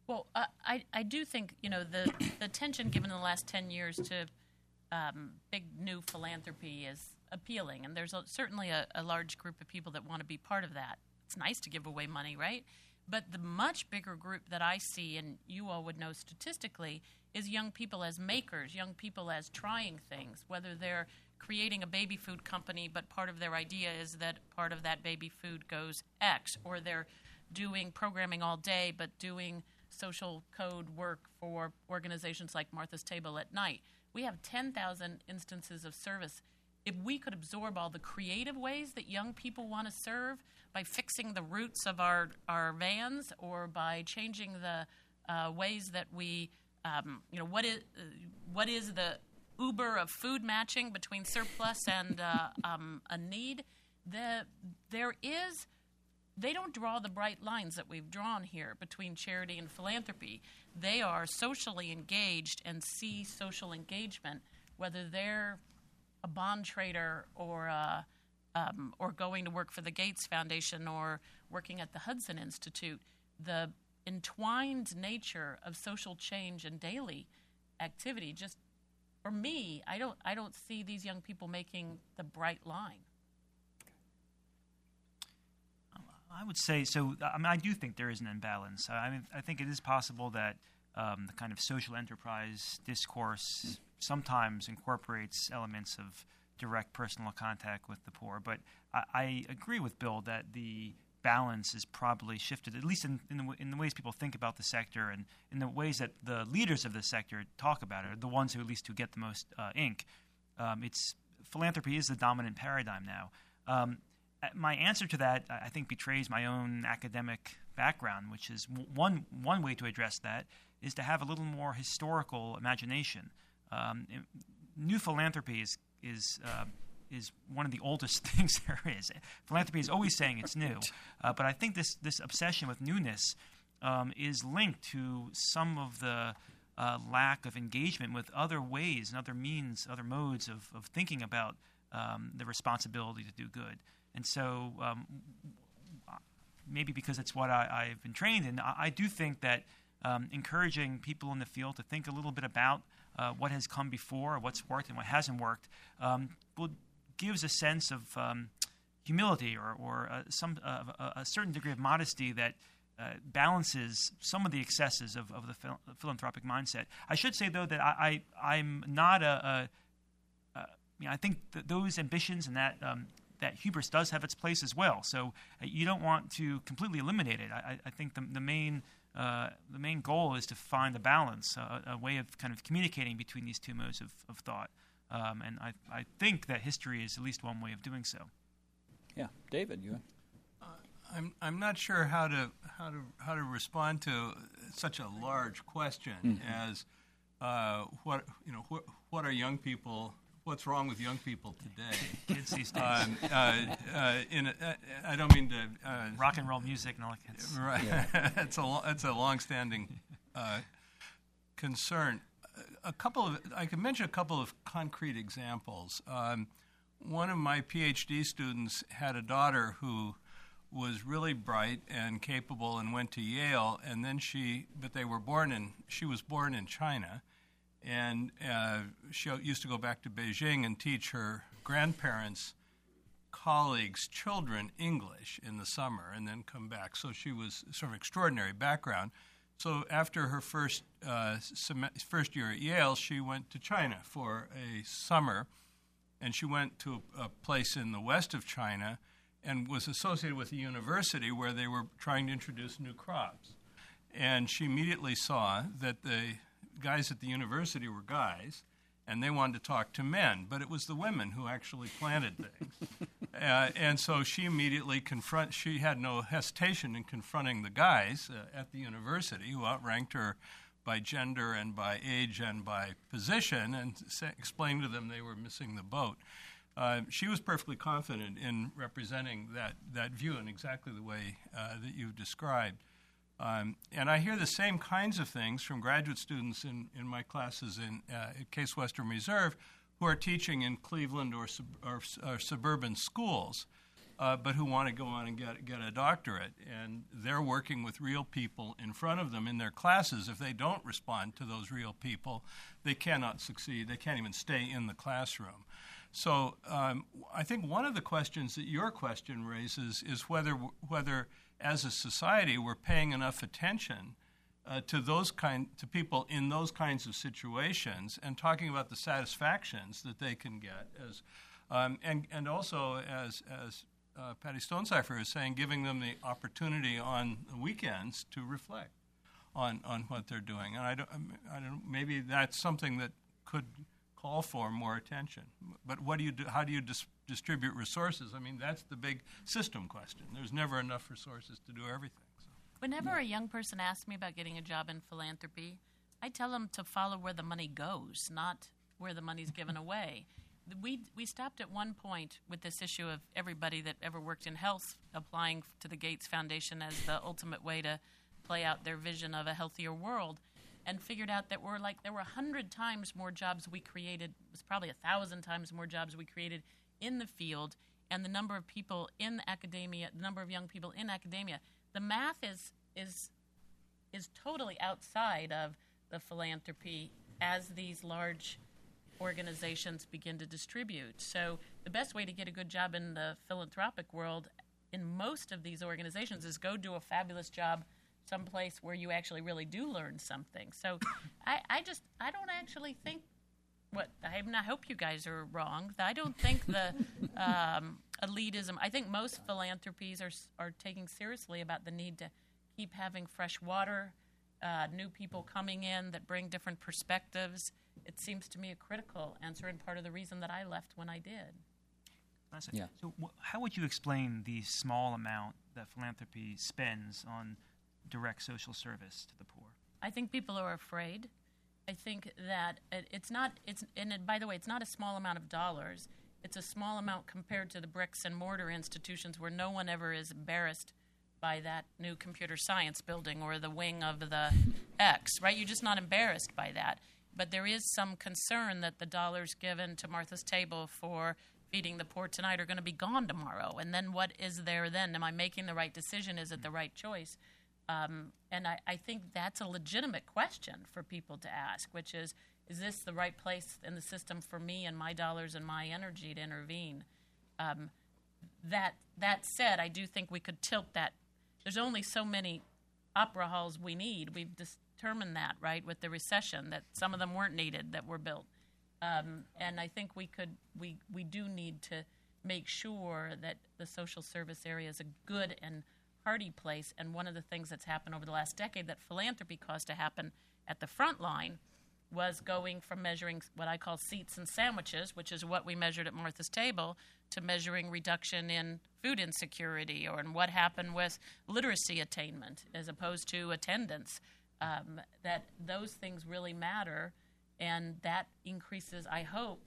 Well, uh, I, I do think, you know, the, the attention given in the last 10 years to um, big new philanthropy is appealing. And there's a, certainly a, a large group of people that want to be part of that. It's nice to give away money, right? But the much bigger group that I see, and you all would know statistically, is young people as makers, young people as trying things, whether they're creating a baby food company, but part of their idea is that part of that baby food goes X, or they're doing programming all day, but doing social code work for organizations like Martha's Table at night. We have 10,000 instances of service. If we could absorb all the creative ways that young people want to serve by fixing the roots of our, our vans or by changing the uh, ways that we, um, you know, what is, uh, what is the Uber of food matching between surplus and uh, um, a need, the, there is they don't draw the bright lines that we've drawn here between charity and philanthropy. They are socially engaged and see social engagement, whether they're a bond trader or a, um, or going to work for the Gates Foundation or working at the Hudson Institute. The entwined nature of social change and daily activity just for me, I don't I don't see these young people making the bright line. I would say so. I mean, I do think there is an imbalance. I mean, I think it is possible that um, the kind of social enterprise discourse sometimes incorporates elements of direct personal contact with the poor. But I, I agree with Bill that the balance is probably shifted, at least in, in the, in, the, ways people think about the sector and in the ways that the leaders of the sector talk about it, the ones who at least who get the most uh, ink. Um, it's philanthropy is the dominant paradigm now. Um, my answer to that, I think, betrays my own academic background, which is one one way to address that is to have a little more historical imagination. Um, new philanthropy is is uh, is one of the oldest things there is. Philanthropy is always saying it's new, uh, but I think this this obsession with newness um, is linked to some of the uh, lack of engagement with other ways and other means, other modes of, of thinking about um, the responsibility to do good. And so, um, maybe because it's what I, have been trained in, I, I do think that um, encouraging people in the field to think a little bit about uh, what has come before, what's worked, and what hasn't worked, um, will gives a sense of um, humility or, or uh, some uh, a certain degree of modesty that. Uh, balances some of the excesses of, of the phil- philanthropic mindset. I should say, though, that I, I, am not a, a, know, I think those ambitions and that um, that hubris does have its place as well. So uh, you don't want to completely eliminate it. I, I think the, the main uh, the main goal is to find a balance, uh, a way of kind of communicating between these two modes of, of thought. Um, and I, I think that history is at least one way of doing so. Yeah, David, you. Uh, I'm I'm not sure how to how to how to respond to such a large question mm-hmm. as uh, what you know what what are young people what's wrong with young people today. Kids these days. Um, uh, uh, in a, uh, I don't mean to uh, rock and roll music and all that. Kids. Right. Yeah. it's a it's a long-standing uh, concern. A couple of I can mention a couple of concrete examples. Um, one of my PhD students had a daughter who was really bright and capable and went to Yale, and then she but they were born in she was born in China and uh, she used to go back to Beijing and teach her grandparents' colleagues' children English in the summer, and then come back. So she was sort of extraordinary background. So after her first uh, sem- first year at Yale, she went to China for a summer, and she went to a, a place in the west of China, and was associated with a university where they were trying to introduce new crops. And she immediately saw that the guys at the university were guys, and they wanted to talk to men, but it was the women who actually planted things. uh, and so she immediately confront. She had no hesitation in confronting the guys uh, at the university who outranked her by gender and by age and by position, and sa- explained to them they were missing the boat. Uh, she was perfectly confident in representing that, that view in exactly the way uh, that you've described. Um, and I hear the same kinds of things from graduate students in, in my classes in uh, at Case Western Reserve who are teaching in Cleveland or, sub, or, or suburban schools, uh, but who want to go on and get, get a doctorate. And they're working with real people in front of them in their classes. If they don't respond to those real people, they cannot succeed. They can't even stay in the classroom. So um, I think one of the questions that your question raises is whether whether as a society, we're paying enough attention uh, to those kind to people in those kinds of situations and talking about the satisfactions that they can get as um, and and also as as uh, Patty Stonesifer is saying, giving them the opportunity on the weekends to reflect on on what they're doing. And I don't I don't maybe that's something that could call for more attention. But what do you do? How do you dis- distribute resources? I mean, that's the big system question. There's never enough resources to do everything. So. Whenever a young person asks me about getting a job in philanthropy, I tell them to follow where the money goes, not where the money's given away. We, we stopped at one point with this issue of everybody that ever worked in health applying to the Gates Foundation as the ultimate way to play out their vision of a healthier world and figured out that we're like there were a hundred times more jobs we created it was probably a thousand times more jobs we created in the field and the number of people in academia the number of young people in academia the math is is is totally outside of the philanthropy as these large organizations begin to distribute. So, the best way to get a good job in the philanthropic world in most of these organizations is go do a fabulous job someplace where you actually really do learn something. So, I, I just, I don't actually think what I, mean, I hope you guys are wrong. I don't think the um, elitism. I think most philanthropies are are taking seriously about the need to keep having fresh water, uh, new people coming in that bring different perspectives it seems to me a critical answer and part of the reason that I left when I did. Yeah. So, wh- how would you explain the small amount that philanthropy spends on direct social service to the poor? I think people are afraid. I think that it, it's not. It's and it, by the way, it's not a small amount of dollars. It's a small amount compared to the bricks and mortar institutions where no one ever is embarrassed by that new computer science building or the wing of the X. Right? You're just not embarrassed by that but there is some concern that the dollars given to Martha's Table for feeding the poor tonight are going to be gone tomorrow. And then what is there then? Am I making the right decision? Is it the right choice? Um, and I, I, think that's a legitimate question for people to ask, which is is this the right place in the system for me and my dollars and my energy to intervene? Um, that, that said, I do think we could tilt that. There's only so many opera halls we need. We've determined that, right, with the recession, that some of them weren't needed that were built. Um, and I think we could, we, we do need to make sure that the social service area is a good and hearty place. And one of the things that's happened over the last decade that philanthropy caused to happen at the front line was going from measuring what I call seats and sandwiches, which is what we measured at Martha's Table, to measuring reduction in food insecurity or in what happened with literacy attainment as opposed to attendance um, that those things really matter, and that increases, I hope,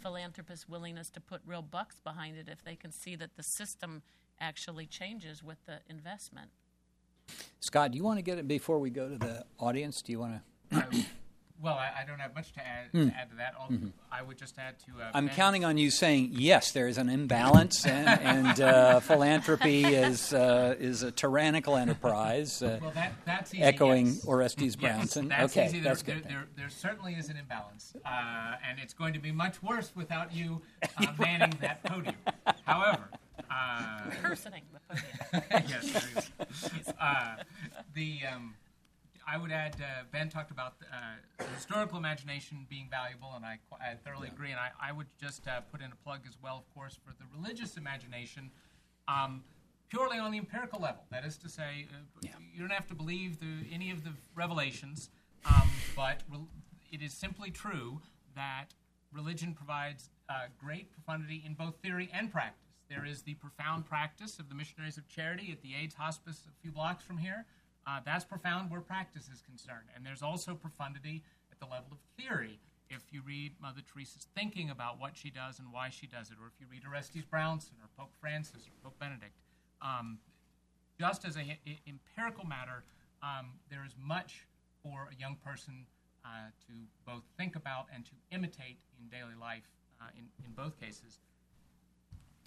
philanthropists' willingness to put real bucks behind it if they can see that the system actually changes with the investment. Scott, do you want to get it before we go to the audience? Do you want to? Well, I, I, don't have much to add, mm. to, add to that. Mm-hmm. I would just add to. Uh, I'm counting on you saying yes. There is an imbalance, and, and uh, philanthropy is uh, is a tyrannical enterprise. Uh, well, that, that's easy, echoing yes. Orestes Brownson. Yes, that's okay, easy. that's there, good. There, there, there, certainly is an imbalance, uh, and it's going to be much worse without you uh, manning that podium. However. Personing the podium. yes, the um, I would add, uh, Ben talked about uh, historical imagination being valuable, and I, I thoroughly yeah. agree. And I, I would just uh, put in a plug as well, of course, for the religious imagination, um, purely on the empirical level. That is to say, uh, yeah. you don't have to believe the, any of the revelations, um, but re- it is simply true that religion provides uh, great profundity in both theory and practice. There is the profound practice of the missionaries of charity at the AIDS hospice a few blocks from here. Uh, that's profound where practice is concerned. And there's also profundity at the level of theory. If you read Mother Teresa's thinking about what she does and why she does it, or if you read Orestes Brownson or Pope Francis or Pope Benedict, um, just as an empirical matter, um, there is much for a young person uh, to both think about and to imitate in daily life uh, in, in both cases.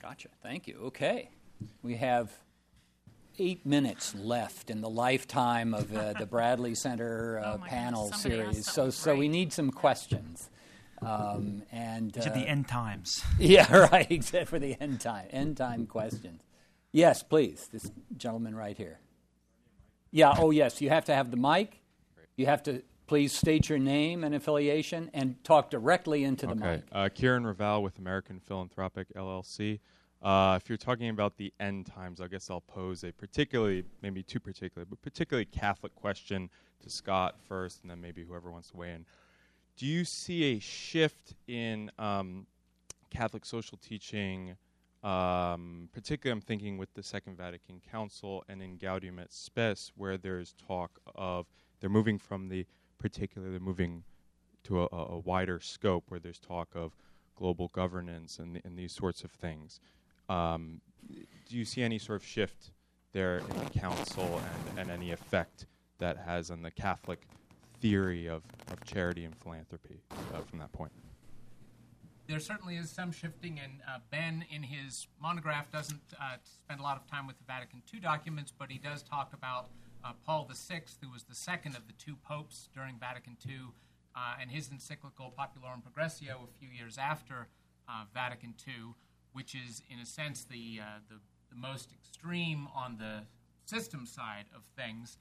Gotcha. Thank you. Okay. We have eight minutes left in the lifetime of uh, the Bradley Center uh, oh panel gosh, series. So, so we need some questions. Um, and These uh, the end times. Yeah, right. Except for the end time, end time questions. Yes, please. This gentleman right here. Yeah. Oh, yes. You have to have the mic. You have to please state your name and affiliation and talk directly into the okay. mic. Uh, Kieran Raval with American Philanthropic LLC. Uh, if you're talking about the end times, I guess I'll pose a particularly, maybe too particular, but particularly Catholic question to Scott first, and then maybe whoever wants to weigh in. do you see a shift in um, Catholic social teaching? Um, particularly, I'm thinking with the Second Vatican Council and in Gaudium et Spes, where there's talk of they're moving from the particular, they're moving to a, a wider scope where there's talk of global governance and, and these sorts of things. Um, do you see any sort of shift there in the council and, and any effect that has on the Catholic theory of, of charity and philanthropy uh, from that point? There certainly is some shifting, and uh, Ben, in his monograph, doesn't uh, spend a lot of time with the Vatican II documents, but he does talk about uh, Paul VI, who was the second of the two popes during Vatican II, uh, and his encyclical Populorum Progressio a few years after uh, Vatican II, which is, in a sense, the, the, the most extreme on the system side of things.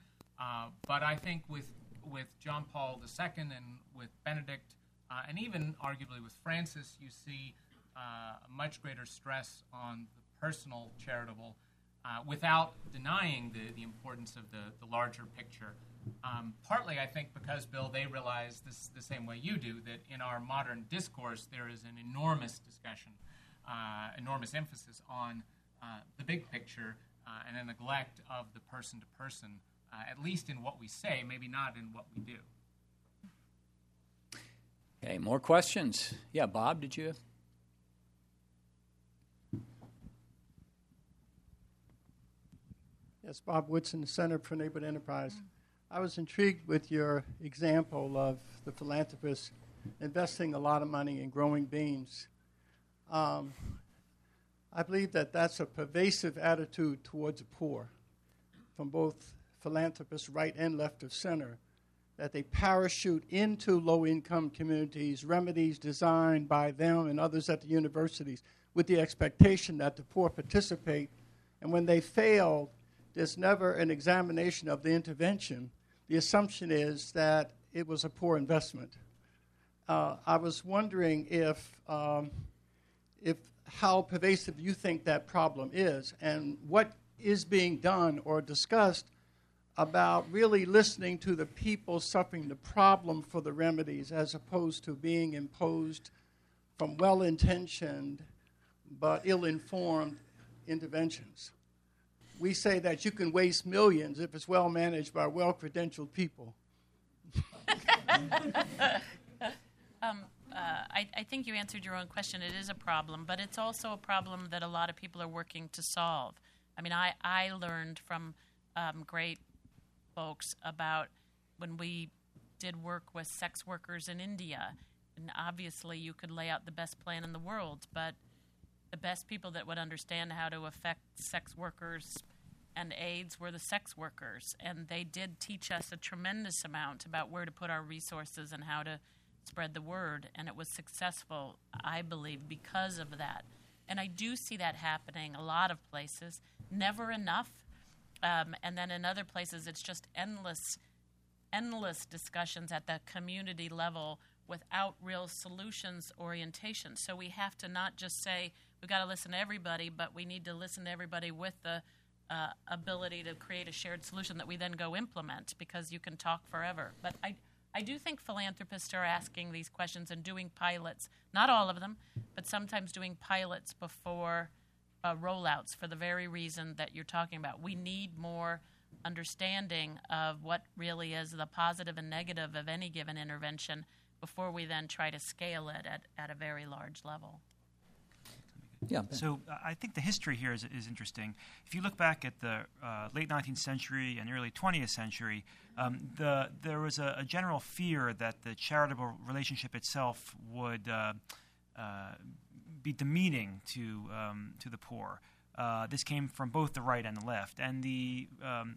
but I think with with John Paul II and with Benedict, uh, and even arguably with Francis, you see uh, a much greater stress on the personal charitable uh, without denying the, the importance of the, the larger picture. Um, partly, I think, because, Bill, they realize this the same way you do, that in our modern discourse, there is an enormous discussion, uh, enormous emphasis on uh, the big picture uh, and a neglect of the person to person uh, at least in what we say, maybe not in what we do. Okay, more questions? Yeah, Bob, did you? Yes, Bob Woodson, Center for Neighborhood Enterprise. I was intrigued with your example of the philanthropist investing a lot of money in growing beans. Um, I believe that that's a pervasive attitude towards the poor from both philanthropists, right and left of center, that they parachute into low income communities remedies designed by them and others at the universities with the expectation that the poor participate. And when they fail, there's never an examination of the intervention. The assumption is that it was a poor investment. Uh, I was wondering if, um, if how pervasive you think that problem is and what is being done or discussed about really listening to the people suffering the problem for the remedies as opposed to being imposed from well intentioned but ill informed interventions. We say that you can waste millions if it's well managed by well credentialed people. um, uh, I, I, think you answered your own question. It is a problem, but it's also a problem that a lot of people are working to solve. I mean, I, I learned from um, great folks about when we did work with sex workers in India. And obviously, you could lay out the best plan in the world, but the best people that would understand how to affect sex workers and AIDS were the sex workers. And they did teach us a tremendous amount about where to put our resources and how to spread the word. And it was successful, I believe, because of that. And I do see that happening a lot of places. Never enough um, and then in other places, it's just endless, endless discussions at the community level without real solutions orientation. So we have to not just say we've got to listen to everybody, but we need to listen to everybody with the uh, ability to create a shared solution that we then go implement because you can talk forever. But I, I do think philanthropists are asking these questions and doing pilots, not all of them, but sometimes doing pilots before uh, rollouts for the very reason that you're talking about. We need more understanding of what really is the positive and negative of any given intervention before we then try to scale it at, at a very large level. Yeah. So uh, I think the history here is, is interesting. If you look back at the uh, late 19th century and early 20th century, um, the, there was a, a, general fear that the charitable relationship itself would uh, uh be demeaning to um, to the poor. Uh, this came from both the right and the left, and the um,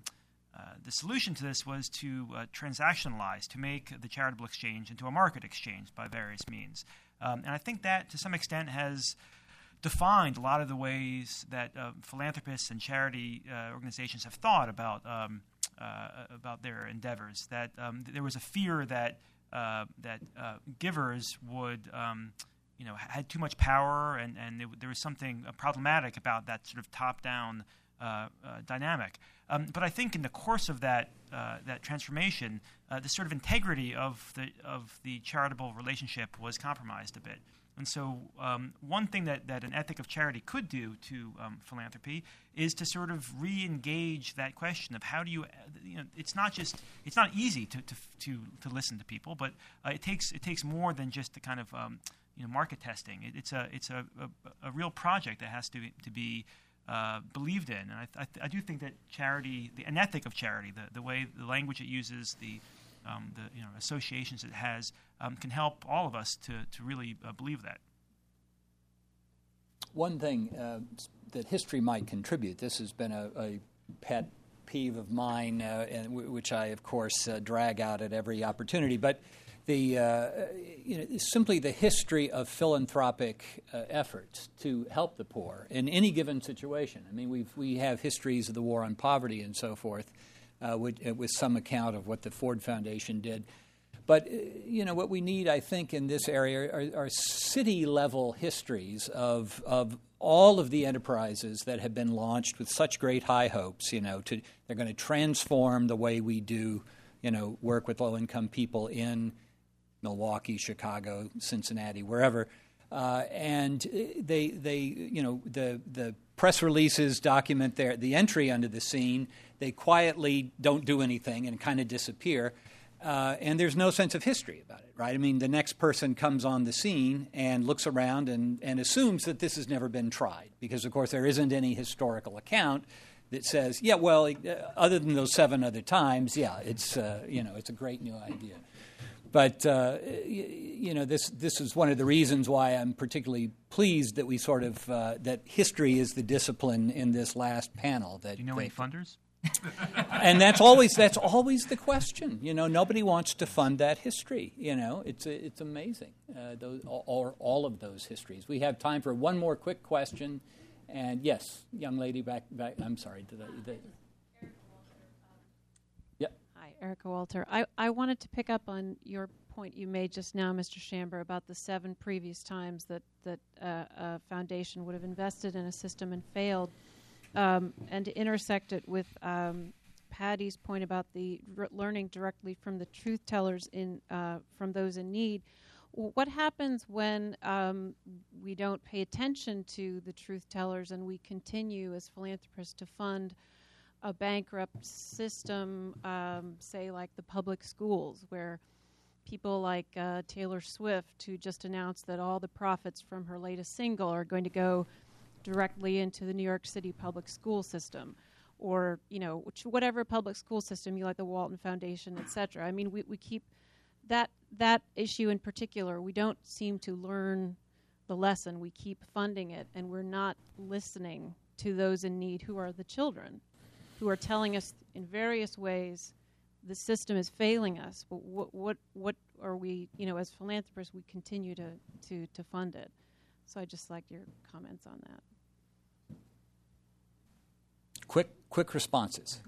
the solution to this was to transactionalize, to make the charitable exchange into a market exchange by various means. Um, and I think that, to some extent, has defined a lot of the ways that uh, philanthropists and charity uh, organizations have thought about um, uh, about their endeavors. That um, there was a fear that that givers would um, you know had too much power, and and there was something problematic about that sort of top down uh, uh, dynamic. Um, but I think in the course of that uh, that transformation, uh, the sort of integrity of the of the charitable relationship was compromised a bit. And so, um, one thing that, that an ethic of charity could do to um, philanthropy is to sort of re-engage that question of how do you, you know, it's not just it's not easy to to to, to listen to people, but uh, it takes it takes more than just the kind of um, you know market testing. It, it's a it's a, a, a, real project that has to to be uh, believed in, and I, I, I, do think that charity, the, an ethic of charity, the, the way the language it uses, the um, the you know, associations it has, um, can help all of us to, to really uh, believe that. One thing uh, that history might contribute, this has been a, a pet peeve of mine, uh, and w- which I, of course, uh, drag out at every opportunity, but the, uh, you know, simply the history of philanthropic uh, efforts to help the poor in any given situation. I mean, we we have histories of the war on poverty and so forth uh, with, uh, with, some account of what the Ford Foundation did. But uh, you know what we need, I think, in this area are, are city level histories of of all of the enterprises that have been launched with such great high hopes. You know, to they're going to transform the way we do, you know, work with low income people in Milwaukee, Chicago, Cincinnati, wherever. Uh, and they, they, you know, the, the press releases document their, the entry under the scene. They quietly don't do anything and kind of disappear. Uh, and there's no sense of history about it, right? I mean, the next person comes on the scene and looks around and, and assumes that this has never been tried, because of course there isn't any historical account that says, yeah, well, uh, other than those seven other times, yeah, it's uh, you know it's a great new idea. But uh, you know, this this is one of the reasons why I'm particularly pleased that we sort of uh, that history is the discipline in this last panel. That Do you know any funders? and that's always that's always the question. You know, nobody wants to fund that history. You know, it's it's amazing. Uh, those all, all of those histories. We have time for one more quick question. And yes, young lady back back. I'm sorry. The, the, Erica Walter. I, I wanted to pick up on your point you made just now, Mr. Schambra, about the seven previous times that, that uh, a foundation would have invested in a system and failed, um, and to intersect it with um, Patty's point about the r- learning directly from the truth tellers in uh, from those in need. What happens when um, we don't pay attention to the truth tellers and we continue as philanthropists to fund a bankrupt system, um, say like the public schools, where people like uh, Taylor Swift, who just announced that all the profits from her latest single are going to go directly into the New York City public school system, or you know which, whatever public school system you like, the Walton Foundation, etc. I mean, we, we keep that that issue in particular. We don't seem to learn the lesson. We keep funding it, and we're not listening to those in need who are the children who are telling us in various ways the system is failing us. But what what what are we? You know, as philanthropists, we continue to to to fund it. So I just like your comments on that. Quick quick responses.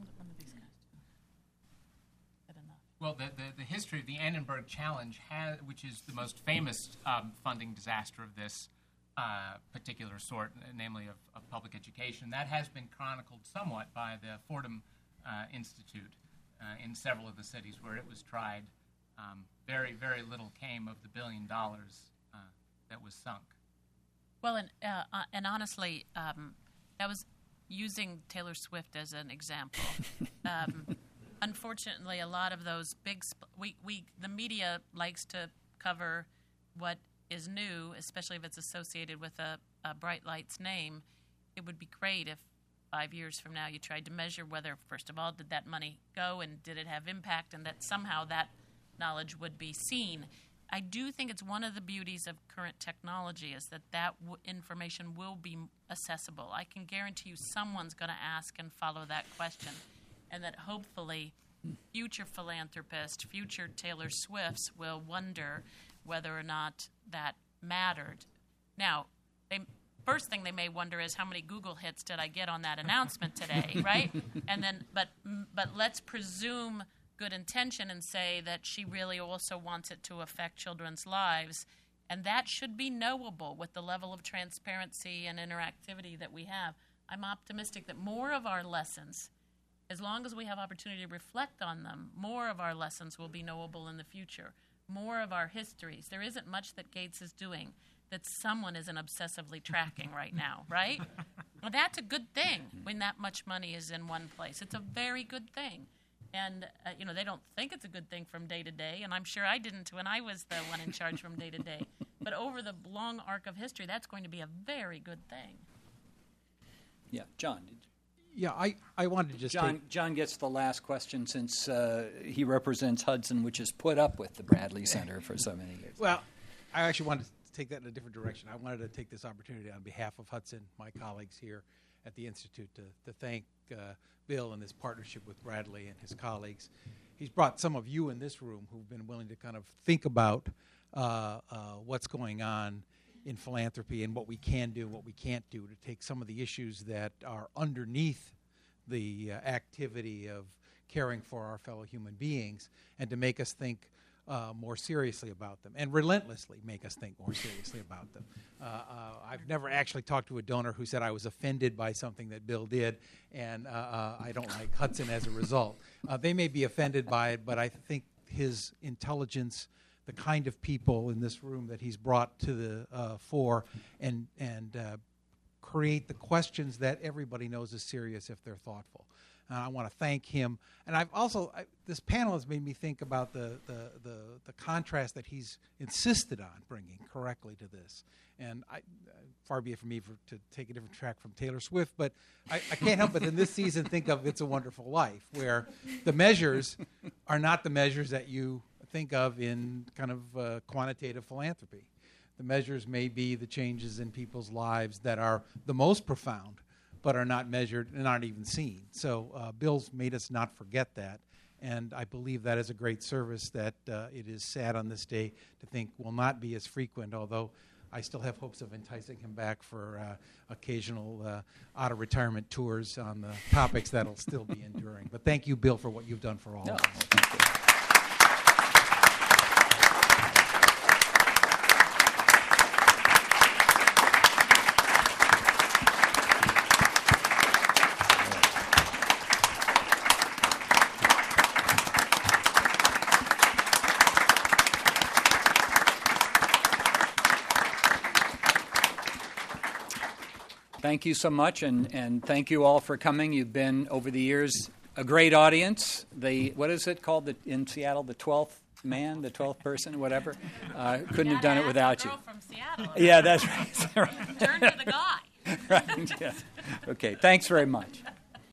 Well, the, the, the, history of the Annenberg Challenge, has, which is the most famous um, funding disaster of this, uh, particular sort, namely of, of, public education. That has been chronicled somewhat by the Fordham uh, Institute uh, in several of the cities where it was tried. Um, very, very little came of the billion dollars uh, that was sunk. Well, and, uh, and honestly, um, that was using Taylor Swift as an example. Um, unfortunately, a lot of those big sp- we, we the media likes to cover what is new, especially if it's associated with a, a bright lights name, it would be great if five years from now you tried to measure whether, first of all, did that money go and did it have impact, and that somehow that knowledge would be seen. I do think it's one of the beauties of current technology is that that w- information will be accessible. I can guarantee you someone's going to ask and follow that question, and that hopefully future philanthropists, future Taylor Swifts will wonder whether or not that mattered. Now, they first thing they may wonder is how many Google hits did I get on that announcement today, right? And then, but but let's presume good intention and say that she really also wants it to affect children's lives, and that should be knowable with the level of transparency and interactivity that we have. I'm optimistic that more of our lessons, as long as we have opportunity to reflect on them, more of our lessons will be knowable in the future. More of our histories. There isn't much that Gates is doing that someone isn't obsessively tracking right now, right? Well, that's a good thing when that much money is in one place. It's a very good thing. And, uh, you know, they don't think it's a good thing from day to day, and I'm sure I didn't when I was the one in charge from day to day. But over the long arc of history, that's going to be a very good thing. Yeah, John. Yeah, I, I wanted to just John, take, John gets the last question since uh, he represents Hudson, which has put up with the Bradley Center for so many years. well, I actually wanted to take that in a different direction. I wanted to take this opportunity on behalf of Hudson, my colleagues here at the Institute, to, to thank uh, Bill and his partnership with Bradley and his colleagues. He's brought some of you in this room who've been willing to kind of think about uh, uh, what's going on in philanthropy and what we can do, what we can't do, to take some of the issues that are underneath the uh, activity of caring for our fellow human beings and to make us think uh, more seriously about them and relentlessly make us think more seriously about them. Uh, uh, I've never actually talked to a donor who said I was offended by something that Bill did and uh, uh, I don't like Hudson as a result. They may be offended by it, but I think his intelligence, the kind of people in this room that he's brought to the fore, and, and create the questions that everybody knows is serious if they're thoughtful. Uh, I want to thank him, and I've also I, this panel has made me think about the, the, the the contrast that he's insisted on bringing correctly to this. And I, far be it from me for, to take a different track from Taylor Swift, but I, I can't help but in this season think of "It's a Wonderful Life," where the measures are not the measures that you think of in kind of uh, quantitative philanthropy. The measures may be the changes in people's lives that are the most profound, but are not measured and aren't even seen. So uh, Bill's made us not forget that. And I believe that is a great service that uh, it is sad on this day to think will not be as frequent, although I still have hopes of enticing him back for uh, occasional uh, out of retirement tours on the topics that'll still be enduring. But thank you, Bill, for what you've done for all No, of us. Thank you. So much, and, and thank you all for coming. You've been, over the years, a great audience. The what is it called the, in Seattle? The twelfth man, the twelfth person, whatever. Uh, couldn't have done it without you. Girl from Seattle. Yeah, that's right. Turn to the guy. right. Yeah. Okay. Thanks very much.